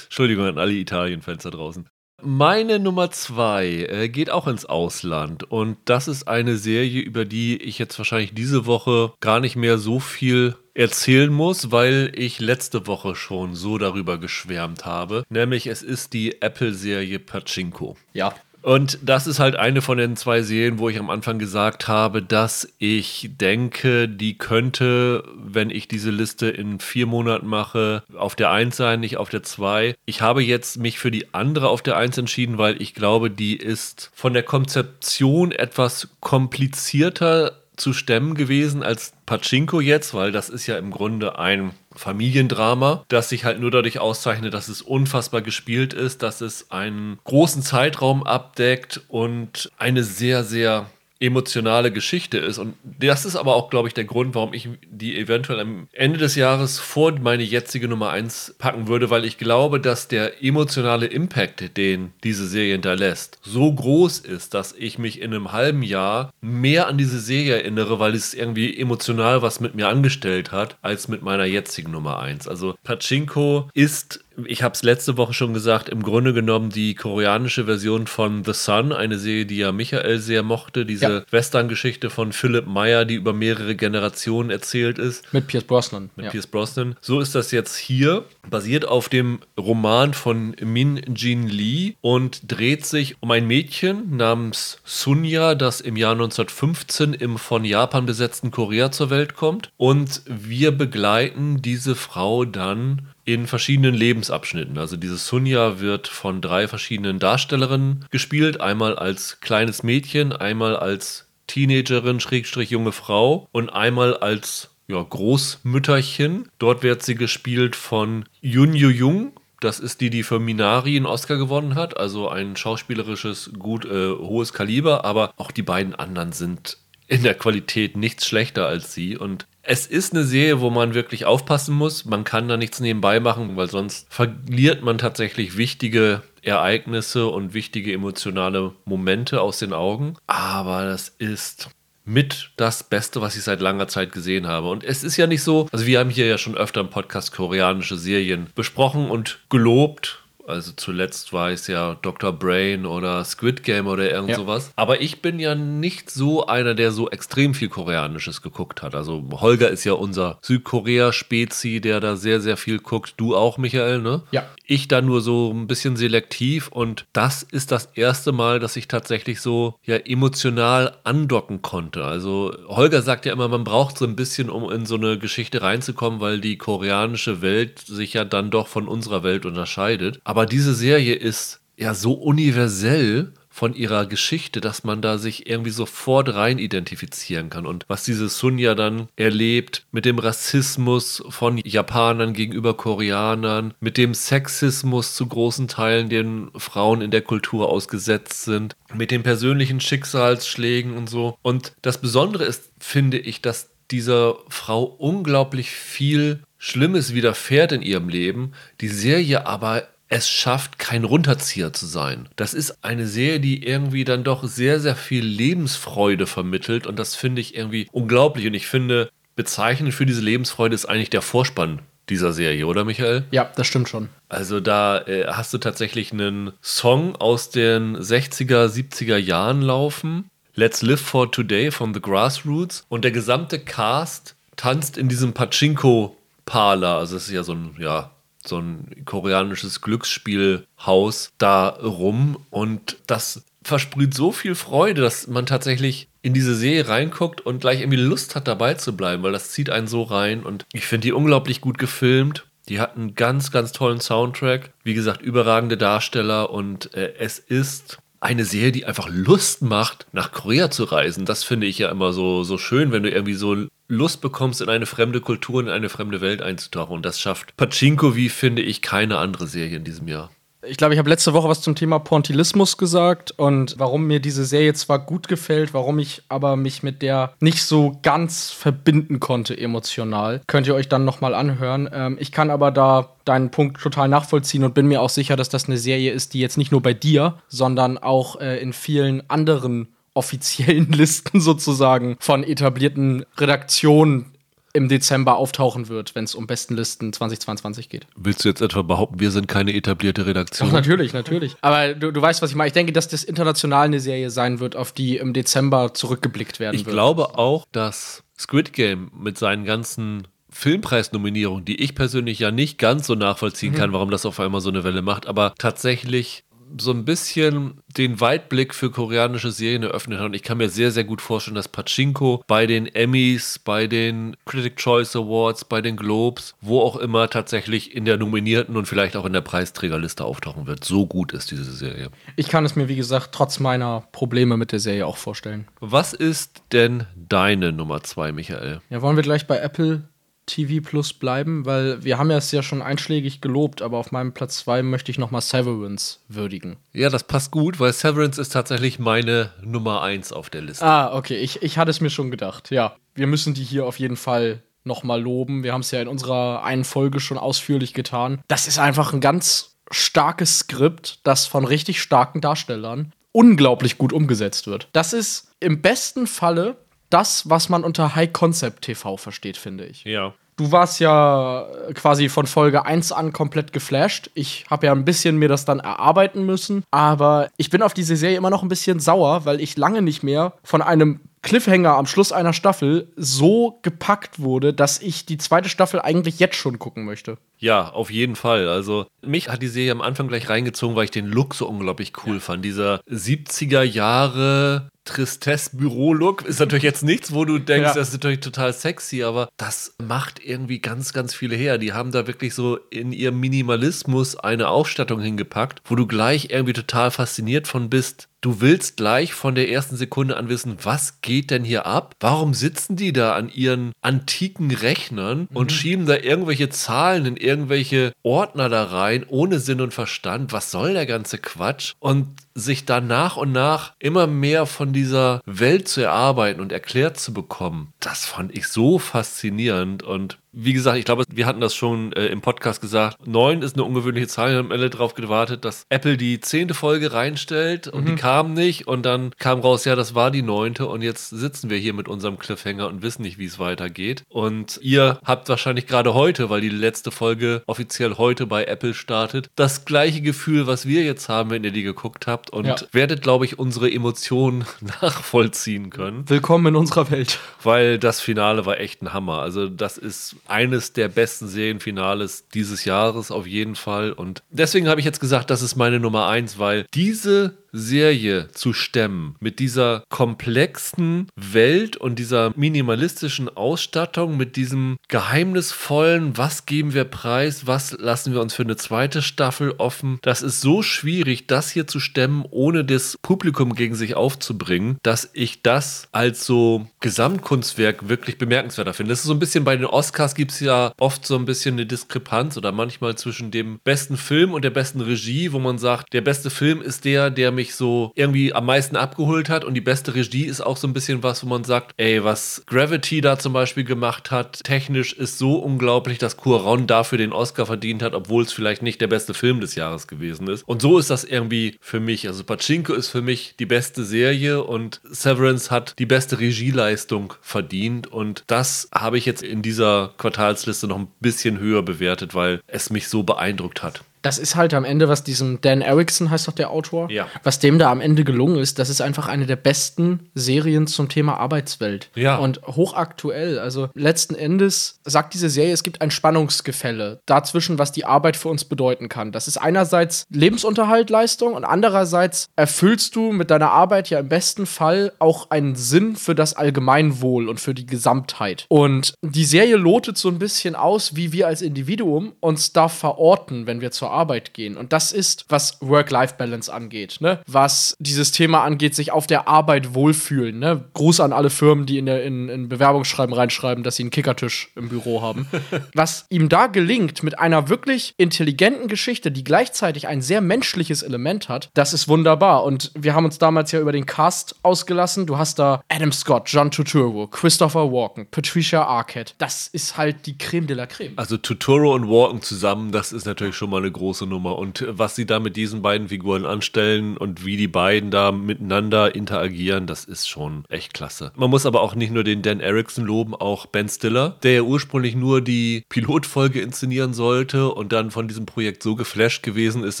Entschuldigung an alle Italien-Fans da draußen. Meine Nummer zwei äh, geht auch ins Ausland und das ist eine Serie, über die ich jetzt wahrscheinlich diese Woche gar nicht mehr so viel erzählen muss, weil ich letzte Woche schon so darüber geschwärmt habe. Nämlich es ist die Apple-Serie Pachinko. Ja, und das ist halt eine von den zwei Serien, wo ich am Anfang gesagt habe, dass ich denke, die könnte, wenn ich diese Liste in vier Monaten mache, auf der 1 sein, nicht auf der 2. Ich habe jetzt mich für die andere auf der 1 entschieden, weil ich glaube, die ist von der Konzeption etwas komplizierter zu stemmen gewesen als Pachinko jetzt, weil das ist ja im Grunde ein Familiendrama, das sich halt nur dadurch auszeichnet, dass es unfassbar gespielt ist, dass es einen großen Zeitraum abdeckt und eine sehr, sehr emotionale Geschichte ist. Und das ist aber auch, glaube ich, der Grund, warum ich die eventuell am Ende des Jahres vor meine jetzige Nummer 1 packen würde, weil ich glaube, dass der emotionale Impact, den diese Serie hinterlässt, so groß ist, dass ich mich in einem halben Jahr mehr an diese Serie erinnere, weil es irgendwie emotional was mit mir angestellt hat, als mit meiner jetzigen Nummer 1. Also Pachinko ist ich habe es letzte Woche schon gesagt, im Grunde genommen die koreanische Version von The Sun, eine Serie, die ja Michael sehr mochte, diese ja. Western-Geschichte von Philip Meyer, die über mehrere Generationen erzählt ist. Mit Pierce Brosnan. Mit ja. Pierce Brosnan. So ist das jetzt hier, basiert auf dem Roman von Min Jin Lee und dreht sich um ein Mädchen namens Sunya, das im Jahr 1915 im von Japan besetzten Korea zur Welt kommt. Und wir begleiten diese Frau dann in verschiedenen Lebensabschnitten. Also dieses Sunja wird von drei verschiedenen Darstellerinnen gespielt. Einmal als kleines Mädchen, einmal als Teenagerin, Schrägstrich junge Frau und einmal als ja, Großmütterchen. Dort wird sie gespielt von Yun Yu Jung. Das ist die, die für Minari einen Oscar gewonnen hat. Also ein schauspielerisches, gut äh, hohes Kaliber. Aber auch die beiden anderen sind in der Qualität nichts schlechter als sie. Und Es ist eine Serie, wo man wirklich aufpassen muss. Man kann da nichts nebenbei machen, weil sonst verliert man tatsächlich wichtige Ereignisse und wichtige emotionale Momente aus den Augen. Aber das ist mit das Beste, was ich seit langer Zeit gesehen habe. Und es ist ja nicht so, also wir haben hier ja schon öfter im Podcast koreanische Serien besprochen und gelobt also zuletzt war es ja Dr. Brain oder Squid Game oder irgend ja. sowas. Aber ich bin ja nicht so einer, der so extrem viel Koreanisches geguckt hat. Also Holger ist ja unser Südkorea-Spezi, der da sehr, sehr viel guckt. Du auch, Michael, ne? Ja. Ich da nur so ein bisschen selektiv und das ist das erste Mal, dass ich tatsächlich so ja emotional andocken konnte. Also Holger sagt ja immer, man braucht so ein bisschen, um in so eine Geschichte reinzukommen, weil die koreanische Welt sich ja dann doch von unserer Welt unterscheidet. Aber diese Serie ist ja so universell von ihrer Geschichte, dass man da sich irgendwie sofort rein identifizieren kann. Und was diese Sunja dann erlebt mit dem Rassismus von Japanern gegenüber Koreanern, mit dem Sexismus zu großen Teilen, den Frauen in der Kultur ausgesetzt sind, mit den persönlichen Schicksalsschlägen und so. Und das Besondere ist, finde ich, dass dieser Frau unglaublich viel Schlimmes widerfährt in ihrem Leben, die Serie aber es schafft, kein Runterzieher zu sein. Das ist eine Serie, die irgendwie dann doch sehr, sehr viel Lebensfreude vermittelt und das finde ich irgendwie unglaublich und ich finde, bezeichnend für diese Lebensfreude ist eigentlich der Vorspann dieser Serie, oder Michael? Ja, das stimmt schon. Also da äh, hast du tatsächlich einen Song aus den 60er, 70er Jahren laufen. Let's Live for Today von The Grassroots. Und der gesamte Cast tanzt in diesem Pachinko-Parler. Also es ist ja so ein, ja, so ein koreanisches Glücksspielhaus da rum und das versprüht so viel Freude, dass man tatsächlich in diese Serie reinguckt und gleich irgendwie Lust hat dabei zu bleiben, weil das zieht einen so rein und ich finde die unglaublich gut gefilmt. Die hat einen ganz, ganz tollen Soundtrack. Wie gesagt, überragende Darsteller und äh, es ist eine Serie, die einfach Lust macht, nach Korea zu reisen. Das finde ich ja immer so, so schön, wenn du irgendwie so Lust bekommst, in eine fremde Kultur, in eine fremde Welt einzutauchen. Und das schafft Pachinko wie, finde ich, keine andere Serie in diesem Jahr. Ich glaube, ich habe letzte Woche was zum Thema Pontilismus gesagt und warum mir diese Serie zwar gut gefällt, warum ich aber mich mit der nicht so ganz verbinden konnte emotional. Könnt ihr euch dann nochmal anhören. Ähm, ich kann aber da deinen Punkt total nachvollziehen und bin mir auch sicher, dass das eine Serie ist, die jetzt nicht nur bei dir, sondern auch äh, in vielen anderen offiziellen *laughs* Listen sozusagen von etablierten Redaktionen im Dezember auftauchen wird, wenn es um Bestenlisten 2022 geht. Willst du jetzt etwa behaupten, wir sind keine etablierte Redaktion? Doch, natürlich, natürlich. Aber du, du weißt, was ich meine. Ich denke, dass das international eine Serie sein wird, auf die im Dezember zurückgeblickt werden ich wird. Ich glaube auch, dass Squid Game mit seinen ganzen Filmpreisnominierungen, die ich persönlich ja nicht ganz so nachvollziehen mhm. kann, warum das auf einmal so eine Welle macht, aber tatsächlich so ein bisschen den Weitblick für koreanische Serien eröffnet hat. Und ich kann mir sehr, sehr gut vorstellen, dass Pachinko bei den Emmys, bei den Critic Choice Awards, bei den Globes, wo auch immer tatsächlich in der nominierten und vielleicht auch in der Preisträgerliste auftauchen wird. So gut ist diese Serie. Ich kann es mir, wie gesagt, trotz meiner Probleme mit der Serie auch vorstellen. Was ist denn deine Nummer zwei, Michael? Ja, wollen wir gleich bei Apple TV Plus bleiben, weil wir haben ja es ja schon einschlägig gelobt, aber auf meinem Platz 2 möchte ich nochmal Severance würdigen. Ja, das passt gut, weil Severance ist tatsächlich meine Nummer 1 auf der Liste. Ah, okay, ich, ich hatte es mir schon gedacht. Ja, wir müssen die hier auf jeden Fall nochmal loben. Wir haben es ja in unserer einen Folge schon ausführlich getan. Das ist einfach ein ganz starkes Skript, das von richtig starken Darstellern unglaublich gut umgesetzt wird. Das ist im besten Falle das, was man unter High Concept TV versteht, finde ich. Ja. Du warst ja quasi von Folge 1 an komplett geflasht. Ich habe ja ein bisschen mir das dann erarbeiten müssen. Aber ich bin auf diese Serie immer noch ein bisschen sauer, weil ich lange nicht mehr von einem Cliffhanger am Schluss einer Staffel so gepackt wurde, dass ich die zweite Staffel eigentlich jetzt schon gucken möchte. Ja, auf jeden Fall. Also mich hat die Serie am Anfang gleich reingezogen, weil ich den Look so unglaublich cool ja. fand. Dieser 70er Jahre Tristesse-Büro-Look ist natürlich jetzt nichts, wo du denkst, ja. das ist natürlich total sexy, aber das macht irgendwie ganz, ganz viele her. Die haben da wirklich so in ihrem Minimalismus eine Ausstattung hingepackt, wo du gleich irgendwie total fasziniert von bist, du willst gleich von der ersten Sekunde an wissen, was geht denn hier ab? Warum sitzen die da an ihren antiken Rechnern und Mhm. schieben da irgendwelche Zahlen in irgendwelche Ordner da rein, ohne Sinn und Verstand? Was soll der ganze Quatsch? Und sich da nach und nach immer mehr von dieser Welt zu erarbeiten und erklärt zu bekommen, das fand ich so faszinierend. Und wie gesagt, ich glaube, wir hatten das schon äh, im Podcast gesagt. Neun ist eine ungewöhnliche Zahl. Wir haben alle darauf gewartet, dass Apple die zehnte Folge reinstellt und die kam nicht. Und dann kam raus, ja, das war die neunte. Und jetzt sitzen wir hier mit unserem Cliffhanger und wissen nicht, wie es weitergeht. Und ihr habt wahrscheinlich gerade heute, weil die letzte Folge offiziell heute bei Apple startet, das gleiche Gefühl, was wir jetzt haben, wenn ihr die geguckt habt. Und Ja. werdet, glaube ich, unsere Emotionen *laughs* nachvollziehen können Willkommen in unserer Welt. weil das Finale war echt ein Hammer. Also das ist eines der besten Serienfinales dieses Jahres auf jeden Fall. Und deswegen habe ich jetzt gesagt, das ist meine Nummer eins, weil diese Serie zu stemmen mit dieser komplexen Welt und dieser minimalistischen Ausstattung, mit diesem geheimnisvollen, was geben wir preis, was lassen wir uns für eine zweite Staffel offen, das ist so schwierig, das hier zu stemmen, ohne das Publikum gegen sich aufzubringen, dass ich das als so Gesamtkunstwerk wirklich bemerkenswerter finde. Das ist so ein bisschen bei den Oscars gibt es ja oft so ein bisschen eine Diskrepanz oder manchmal zwischen dem besten Film und der besten Regie, wo man sagt, der beste Film ist der, der mich so irgendwie am meisten abgeholt hat und die beste Regie ist auch so ein bisschen was, wo man sagt, ey, was Gravity da zum Beispiel gemacht hat, technisch ist so unglaublich, dass Cuarón dafür den Oscar verdient hat, obwohl es vielleicht nicht der beste Film des Jahres gewesen ist. Und so ist das irgendwie für mich. Also Pachinko ist für mich die beste Serie und Severance hat die beste Regieleistung verdient und das habe ich jetzt in dieser Quartalsliste noch ein bisschen höher bewertet, weil es mich so beeindruckt hat. Das ist halt am Ende, was diesem Dan Erickson heißt doch der Autor, Ja. was dem da am Ende gelungen ist, das ist einfach eine der besten Serien zum Thema Arbeitswelt. Ja. Und hochaktuell. Also letzten Endes sagt diese Serie, es gibt ein Spannungsgefälle dazwischen, was die Arbeit für uns bedeuten kann. Das ist einerseits Lebensunterhalt, Leistung und andererseits erfüllst du mit deiner Arbeit ja im besten Fall auch einen Sinn für das Allgemeinwohl und für die Gesamtheit. Und die Serie lotet so ein bisschen aus, wie wir als Individuum uns da verorten, wenn wir zur Arbeit gehen. Und das ist, was Work-Life-Balance angeht, ne? Was dieses Thema angeht, sich auf der Arbeit wohlfühlen, ne? Gruß an alle Firmen, die in, der, in, in Bewerbungsschreiben reinschreiben, dass sie einen Kickertisch im Büro haben. *laughs* was ihm da gelingt, mit einer wirklich intelligenten Geschichte, die gleichzeitig ein sehr menschliches Element hat, das ist wunderbar. Und wir haben uns damals ja über den Cast ausgelassen. Du hast da Adam Scott, John Turturro, Christopher Walken, Patricia Arquette. Das ist halt die Creme de la Creme. Also Tutoro und Walken zusammen, das ist natürlich schon mal eine große Nummer. Und äh, was sie da mit diesen beiden Figuren anstellen und wie die beiden da miteinander interagieren, das ist schon echt klasse. Man muss aber auch nicht nur den Dan Erickson loben, auch Ben Stiller, der ja ursprünglich nur die Pilotfolge inszenieren sollte und dann von diesem Projekt so geflasht gewesen ist,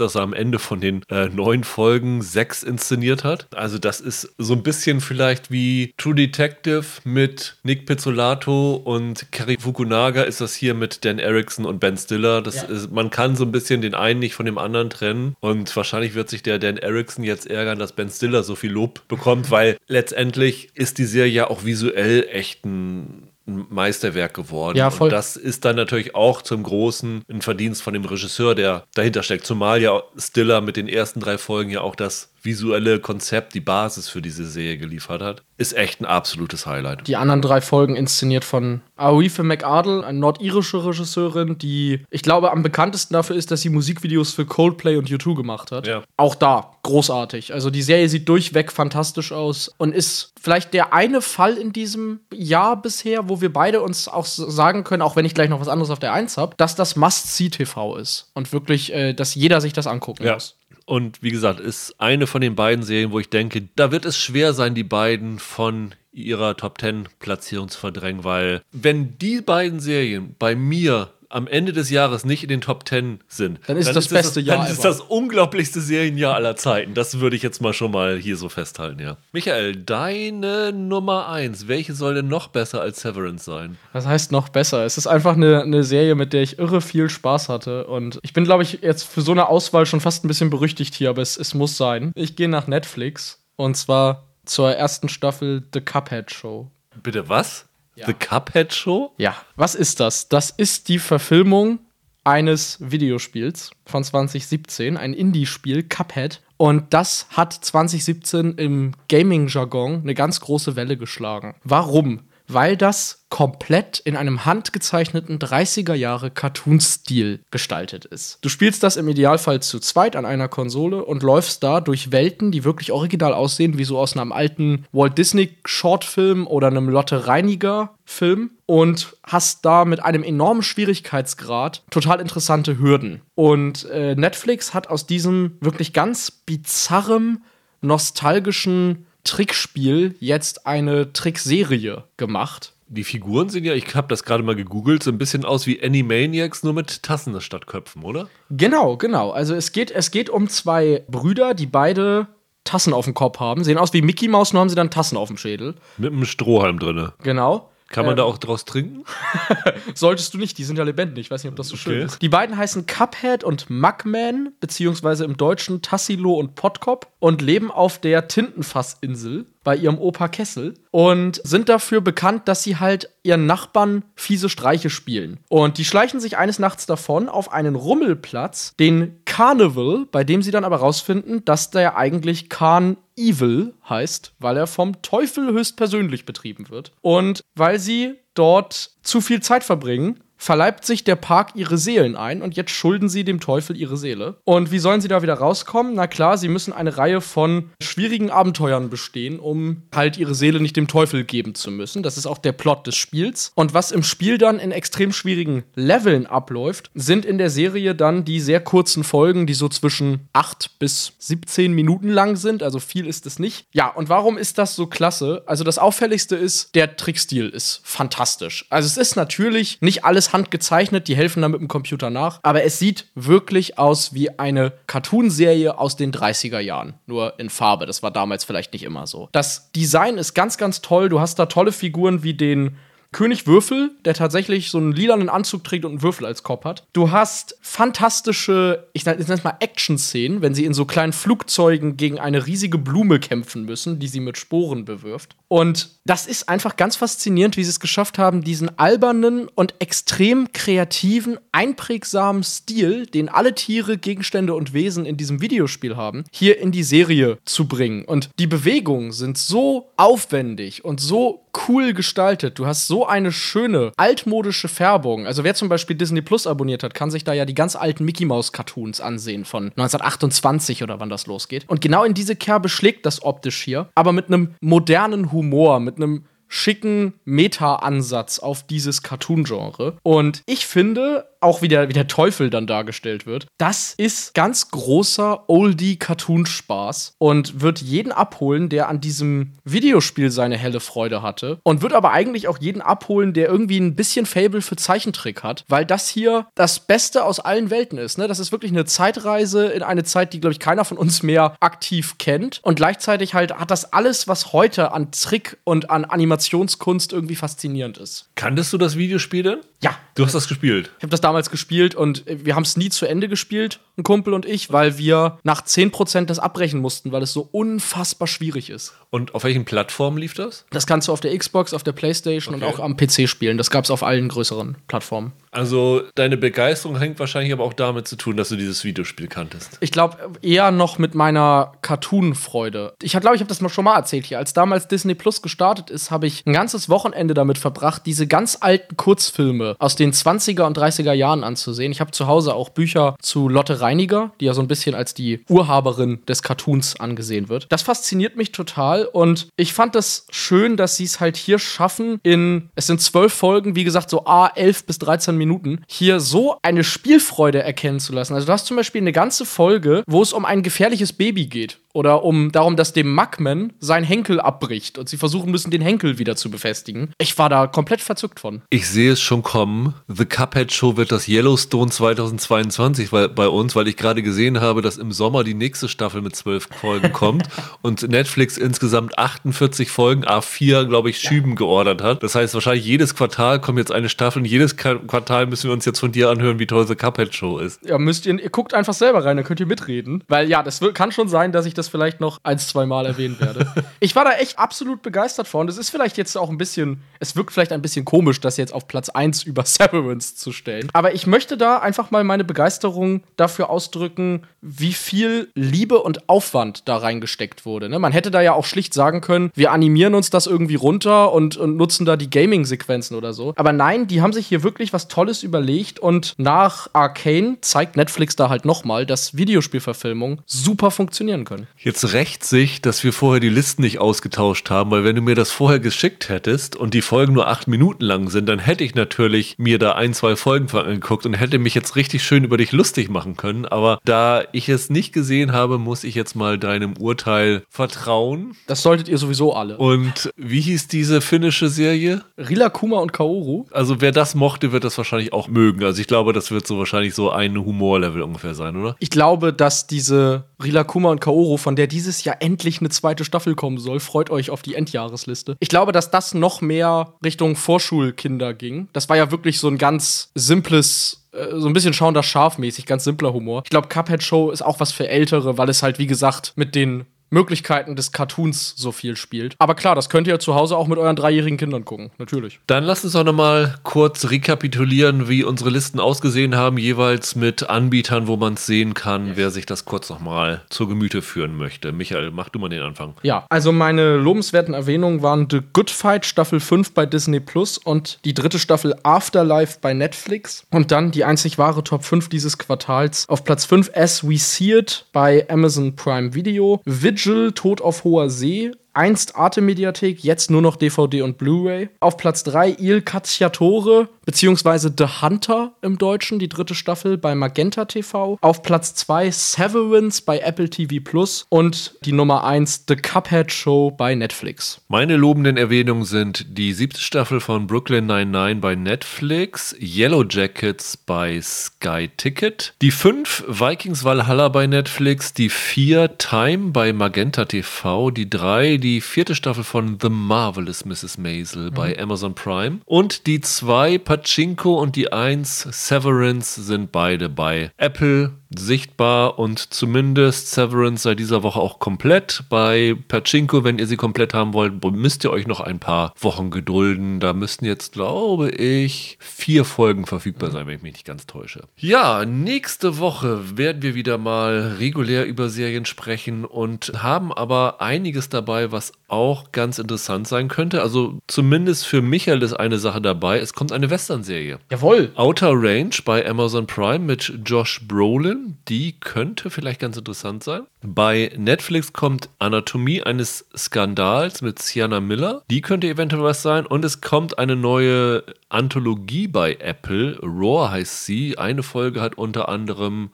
dass er am Ende von den äh, neun Folgen sechs inszeniert hat. Also das ist so ein bisschen vielleicht wie True Detective mit Nick Pizzolato und Kerry Fukunaga ist das hier mit Dan Erickson und Ben Stiller. Das Ja. ist, man kann so ein bisschen den einen nicht von dem anderen trennen und wahrscheinlich wird sich der Dan Erickson jetzt ärgern, dass Ben Stiller so viel Lob bekommt, weil letztendlich ist die Serie ja auch visuell echt ein ein Meisterwerk geworden. Ja, voll. Und das ist dann natürlich auch zum Großen ein Verdienst von dem Regisseur, der dahinter steckt. Zumal ja Stiller mit den ersten drei Folgen ja auch das visuelle Konzept, die Basis für diese Serie geliefert hat. Ist echt ein absolutes Highlight. Die anderen drei Folgen inszeniert von Aoife McArdle, eine nordirische Regisseurin, die, ich glaube, am bekanntesten dafür ist, dass sie Musikvideos für Coldplay und U2 gemacht hat. Ja. Auch da, großartig. Also die Serie sieht durchweg fantastisch aus und ist vielleicht der eine Fall in diesem Jahr bisher, wo wir beide uns auch sagen können, auch wenn ich gleich noch was anderes auf der Eins habe, dass das Must-See-TV ist. Und wirklich, äh, dass jeder sich das angucken Ja. muss. Und wie gesagt, ist eine von den beiden Serien, wo ich denke, da wird es schwer sein, die beiden von ihrer Top 10 Platzierung zu verdrängen, weil wenn die beiden Serien bei mir am Ende des Jahres nicht in den Top 10 sind, Dann ist das beste das, Jahr Dann ist ever. das unglaublichste Serienjahr aller Zeiten. Das würde ich jetzt mal schon mal hier so festhalten, ja. Michael, deine Nummer 1, welche soll denn noch besser als Severance sein? Das heißt noch besser. Es ist einfach eine, eine Serie, mit der ich irre viel Spaß hatte. Und ich bin, glaube ich, jetzt für so eine Auswahl schon fast ein bisschen berüchtigt hier, aber es, es muss sein. Ich gehe nach Netflix und zwar zur ersten Staffel The Cuphead Show. Bitte was? Ja. The Cuphead Show? Ja, was ist das? Das ist die Verfilmung eines Videospiels von 2017, ein Indie-Spiel, Cuphead. Und das hat 2017 im Gaming-Jargon eine ganz große Welle geschlagen. Warum? Weil das komplett in einem handgezeichneten 30er Jahre Cartoon-Stil gestaltet ist. Du spielst das im Idealfall zu zweit an einer Konsole und läufst da durch Welten, die wirklich original aussehen, wie so aus einem alten Walt Disney Shortfilm oder einem Lotte Reiniger Film und hast da mit einem enormen Schwierigkeitsgrad total interessante Hürden. Und äh, Netflix hat aus diesem wirklich ganz bizarrem, nostalgischen Trickspiel jetzt eine Trickserie gemacht. Die Figuren sind ja, ich habe das gerade mal gegoogelt, so ein bisschen aus wie Animaniacs, nur mit Tassen statt Köpfen, oder? Genau, genau. Also es geht, es geht um zwei Brüder, die beide Tassen auf dem Kopf haben. Sehen aus wie Mickey Mouse, nur haben sie dann Tassen auf dem Schädel. Mit einem Strohhalm drin. Genau. Kann man Ähm. da auch draus trinken? *laughs* Solltest du nicht, die sind ja lebendig. Ich weiß nicht, ob das so schön Okay. ist. Die beiden heißen Cuphead und Mugman, beziehungsweise im Deutschen Tassilo und Pottkop und leben auf der Tintenfassinsel bei ihrem Opa Kessel und sind dafür bekannt, dass sie halt ihren Nachbarn fiese Streiche spielen. Und die schleichen sich eines Nachts davon auf einen Rummelplatz, den Carnival, bei dem sie dann aber rausfinden, dass der eigentlich Carn Evil heißt, weil er vom Teufel höchstpersönlich betrieben wird. Und weil sie dort zu viel Zeit verbringen, verleibt sich der Park ihre Seelen ein und jetzt schulden sie dem Teufel ihre Seele. Und wie sollen sie da wieder rauskommen? Na klar, sie müssen eine Reihe von schwierigen Abenteuern bestehen, um halt ihre Seele nicht dem Teufel geben zu müssen. Das ist auch der Plot des Spiels. Und was im Spiel dann in extrem schwierigen Leveln abläuft, sind in der Serie dann die sehr kurzen Folgen, die so zwischen 8 bis 17 Minuten lang sind. Also viel ist es nicht. Ja, und warum ist das so klasse? Also das Auffälligste ist, der Trickstil ist fantastisch. Also es ist natürlich nicht alles handgezeichnet, die helfen da mit dem Computer nach, aber es sieht wirklich aus wie eine Cartoonserie aus den 30er Jahren, nur in Farbe. Das war damals vielleicht nicht immer so. Das Design ist ganz, ganz toll. Du hast da tolle Figuren wie den König Würfel, der tatsächlich so einen lilanen Anzug trägt und einen Würfel als Kopf hat. Du hast fantastische, ich nenne es mal Action-Szenen, wenn sie in so kleinen Flugzeugen gegen eine riesige Blume kämpfen müssen, die sie mit Sporen bewirft. Und das ist einfach ganz faszinierend, wie sie es geschafft haben, diesen albernen und extrem kreativen, einprägsamen Stil, den alle Tiere, Gegenstände und Wesen in diesem Videospiel haben, hier in die Serie zu bringen. Und die Bewegungen sind so aufwendig und so cool gestaltet. Du hast so eine schöne, altmodische Färbung. Also wer zum Beispiel Disney Plus abonniert hat, kann sich da ja die ganz alten Mickey Mouse Cartoons ansehen von 1928 oder wann das losgeht. Und genau in diese Kerbe schlägt das optisch hier, aber mit einem modernen Humor, mit einem schicken Meta-Ansatz auf dieses Cartoon-Genre. Und ich finde, auch wie der, wie der Teufel dann dargestellt wird, das ist ganz großer Oldie-Cartoon-Spaß und wird jeden abholen, der an diesem Videospiel seine helle Freude hatte. Und wird aber eigentlich auch jeden abholen, der irgendwie ein bisschen Fable für Zeichentrick hat, weil das hier das Beste aus allen Welten ist. Ne? Das ist wirklich eine Zeitreise in eine Zeit, die, glaube ich, keiner von uns mehr aktiv kennt. Und gleichzeitig halt hat das alles, was heute an Trick und an Animationskunst irgendwie faszinierend ist. Kanntest du das Videospiel denn? Ja, Du hast das gespielt. ich habe das damals gespielt und wir haben es nie zu Ende gespielt, ein Kumpel und ich, weil wir nach 10% das abbrechen mussten, weil es so unfassbar schwierig ist. Und auf welchen Plattformen lief das? Das kannst du auf der Xbox, auf der Playstation und Okay. auch am PC spielen. Das gab es auf allen größeren Plattformen. Also deine Begeisterung hängt wahrscheinlich aber auch damit zu tun, dass du dieses Videospiel kanntest. Ich glaube eher noch mit meiner Cartoon-Freude. Ich glaube, ich habe das mal schon mal erzählt hier. Als damals Disney Plus gestartet ist, habe ich ein ganzes Wochenende damit verbracht, diese ganz alten Kurzfilme aus den 20er und 30er Jahren anzusehen. Ich habe zu Hause auch Bücher zu Lotte Reiniger, die ja so ein bisschen als die Urhaberin des Cartoons angesehen wird. Das fasziniert mich total und ich fand das schön, dass sie es halt hier schaffen, in, es sind zwölf Folgen, wie gesagt, so A, 11 bis 13 Minuten, hier so eine Spielfreude erkennen zu lassen. Also du hast zum Beispiel eine ganze Folge, wo es um ein gefährliches Baby geht. Oder um darum, dass dem Mugman sein Henkel abbricht und sie versuchen müssen, den Henkel wieder zu befestigen. Ich war da komplett verzückt von. Ich sehe es schon kommen. The Cuphead Show wird das Yellowstone 2022 weil, bei uns, weil ich gerade gesehen habe, dass im Sommer die nächste Staffel mit zwölf Folgen kommt *laughs* und Netflix insgesamt 48 Folgen, A4, glaube ich, Schüben geordert hat. Das heißt, wahrscheinlich jedes Quartal kommt jetzt eine Staffel und jedes Quartal müssen wir uns jetzt von dir anhören, wie toll The Cuphead Show ist. Ja, müsst ihr, ihr guckt einfach selber rein, dann könnt ihr mitreden. Weil ja, das kann schon sein, dass ich das das vielleicht noch ein, zwei Mal erwähnen werde. *laughs* ich war da echt absolut begeistert von. Es ist vielleicht jetzt auch ein bisschen, es wirkt vielleicht ein bisschen komisch, das jetzt auf Platz 1 über *laughs* Severance zu stellen. Aber ich möchte da einfach mal meine Begeisterung dafür ausdrücken, wie viel Liebe und Aufwand da reingesteckt wurde. Ne? Man hätte da ja auch schlicht sagen können, wir animieren uns das irgendwie runter und, und nutzen da die Gaming-Sequenzen oder so. Aber nein, die haben sich hier wirklich was Tolles überlegt und nach Arcane zeigt Netflix da halt nochmal, dass Videospielverfilmungen super funktionieren können. Jetzt rächt sich, dass wir vorher die Listen nicht ausgetauscht haben, weil wenn du mir das vorher geschickt hättest und die Folgen nur acht Minuten lang sind, dann hätte ich natürlich mir da ein, zwei Folgen von angeguckt und hätte mich jetzt richtig schön über dich lustig machen können. Aber da ich es nicht gesehen habe, muss ich jetzt mal deinem Urteil vertrauen. Das solltet ihr sowieso alle. Und wie hieß diese finnische Serie? Rila Kuma und Kaoru. Also wer das mochte, wird das wahrscheinlich auch mögen. Also ich glaube, das wird so wahrscheinlich so ein Humorlevel ungefähr sein, oder? Ich glaube, dass diese Rila Kuma und Kaoru, von der dieses Jahr endlich eine zweite Staffel kommen soll, freut euch auf die Endjahresliste. Ich glaube, dass das noch mehr Richtung Vorschulkinder ging. Das war ja wirklich so ein ganz simples äh, so ein bisschen schauen das scharfmäßig, ganz simpler Humor. Ich glaube, Cuphead Show ist auch was für Ältere, weil es halt, wie gesagt, mit den Möglichkeiten des Cartoons so viel spielt. Aber klar, das könnt ihr zu Hause auch mit euren dreijährigen Kindern gucken, natürlich. Dann lasst uns auch nochmal kurz rekapitulieren, wie unsere Listen ausgesehen haben, jeweils mit Anbietern, wo man es sehen kann, wer sich das kurz nochmal zur Gemüte führen möchte. Michael, mach du mal den Anfang. Ja, also meine lobenswerten Erwähnungen waren The Good Fight Staffel 5 bei Disney Plus und die dritte Staffel Afterlife bei Netflix. Und dann die einzig wahre Top 5 dieses Quartals. Auf Platz 5 As We See It bei Amazon Prime Video. Vigil Vigil, Tod auf hoher See einst Arte-Mediathek, jetzt nur noch DVD und Blu-ray. Auf Platz 3 Il Cacciatore, beziehungsweise The Hunter im Deutschen, die dritte Staffel bei Magenta TV. Auf Platz 2 Severance bei Apple TV Plus und die Nummer 1 The Cuphead Show bei Netflix. Meine lobenden Erwähnungen sind die siebte Staffel von Brooklyn 99 bei Netflix, Yellow Jackets bei Sky Ticket, die 5 Vikings Valhalla bei Netflix, die 4 Time bei Magenta TV, die 3 die vierte Staffel von The Marvelous Mrs. Maisel mhm. bei Amazon Prime. Und die zwei Pachinko und die eins Severance sind beide bei Apple sichtbar und zumindest Severance seit dieser Woche auch komplett. Bei Pachinko, wenn ihr sie komplett haben wollt, müsst ihr euch noch ein paar Wochen gedulden. Da müssten jetzt, glaube ich, vier Folgen verfügbar sein, wenn ich mich nicht ganz täusche. Ja, nächste Woche werden wir wieder mal regulär über Serien sprechen und haben aber einiges dabei, was auch ganz interessant sein könnte. Also zumindest für Michael ist eine Sache dabei. Es kommt eine Western-Serie. Jawohl. Outer Range bei Amazon Prime mit Josh Brolin die könnte vielleicht ganz interessant sein. Bei Netflix kommt Anatomie eines Skandals mit Sienna Miller. Die könnte eventuell was sein. Und es kommt eine neue Anthologie bei Apple. Roar heißt sie. Eine Folge hat unter anderem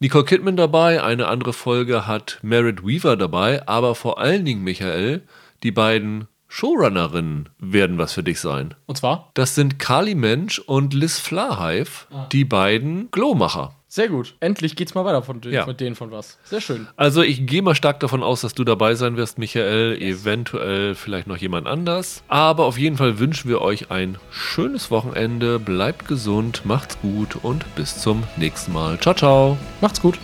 Nicole Kidman dabei, eine andere Folge hat Merritt Weaver dabei, aber vor allen Dingen, Michael, die beiden Showrunnerinnen werden was für dich sein. Und zwar? Das sind Carly Mensch und Liz Flahive, ah. die beiden Glowmacher. Sehr gut. Endlich geht's mal weiter von den, ja. mit denen von was. Sehr schön. Also ich gehe mal stark davon aus, dass du dabei sein wirst, Michael. Yes. Eventuell vielleicht noch jemand anders. Aber auf jeden Fall wünschen wir euch ein schönes Wochenende. Bleibt gesund, macht's gut und bis zum nächsten Mal. Ciao, ciao. Macht's gut.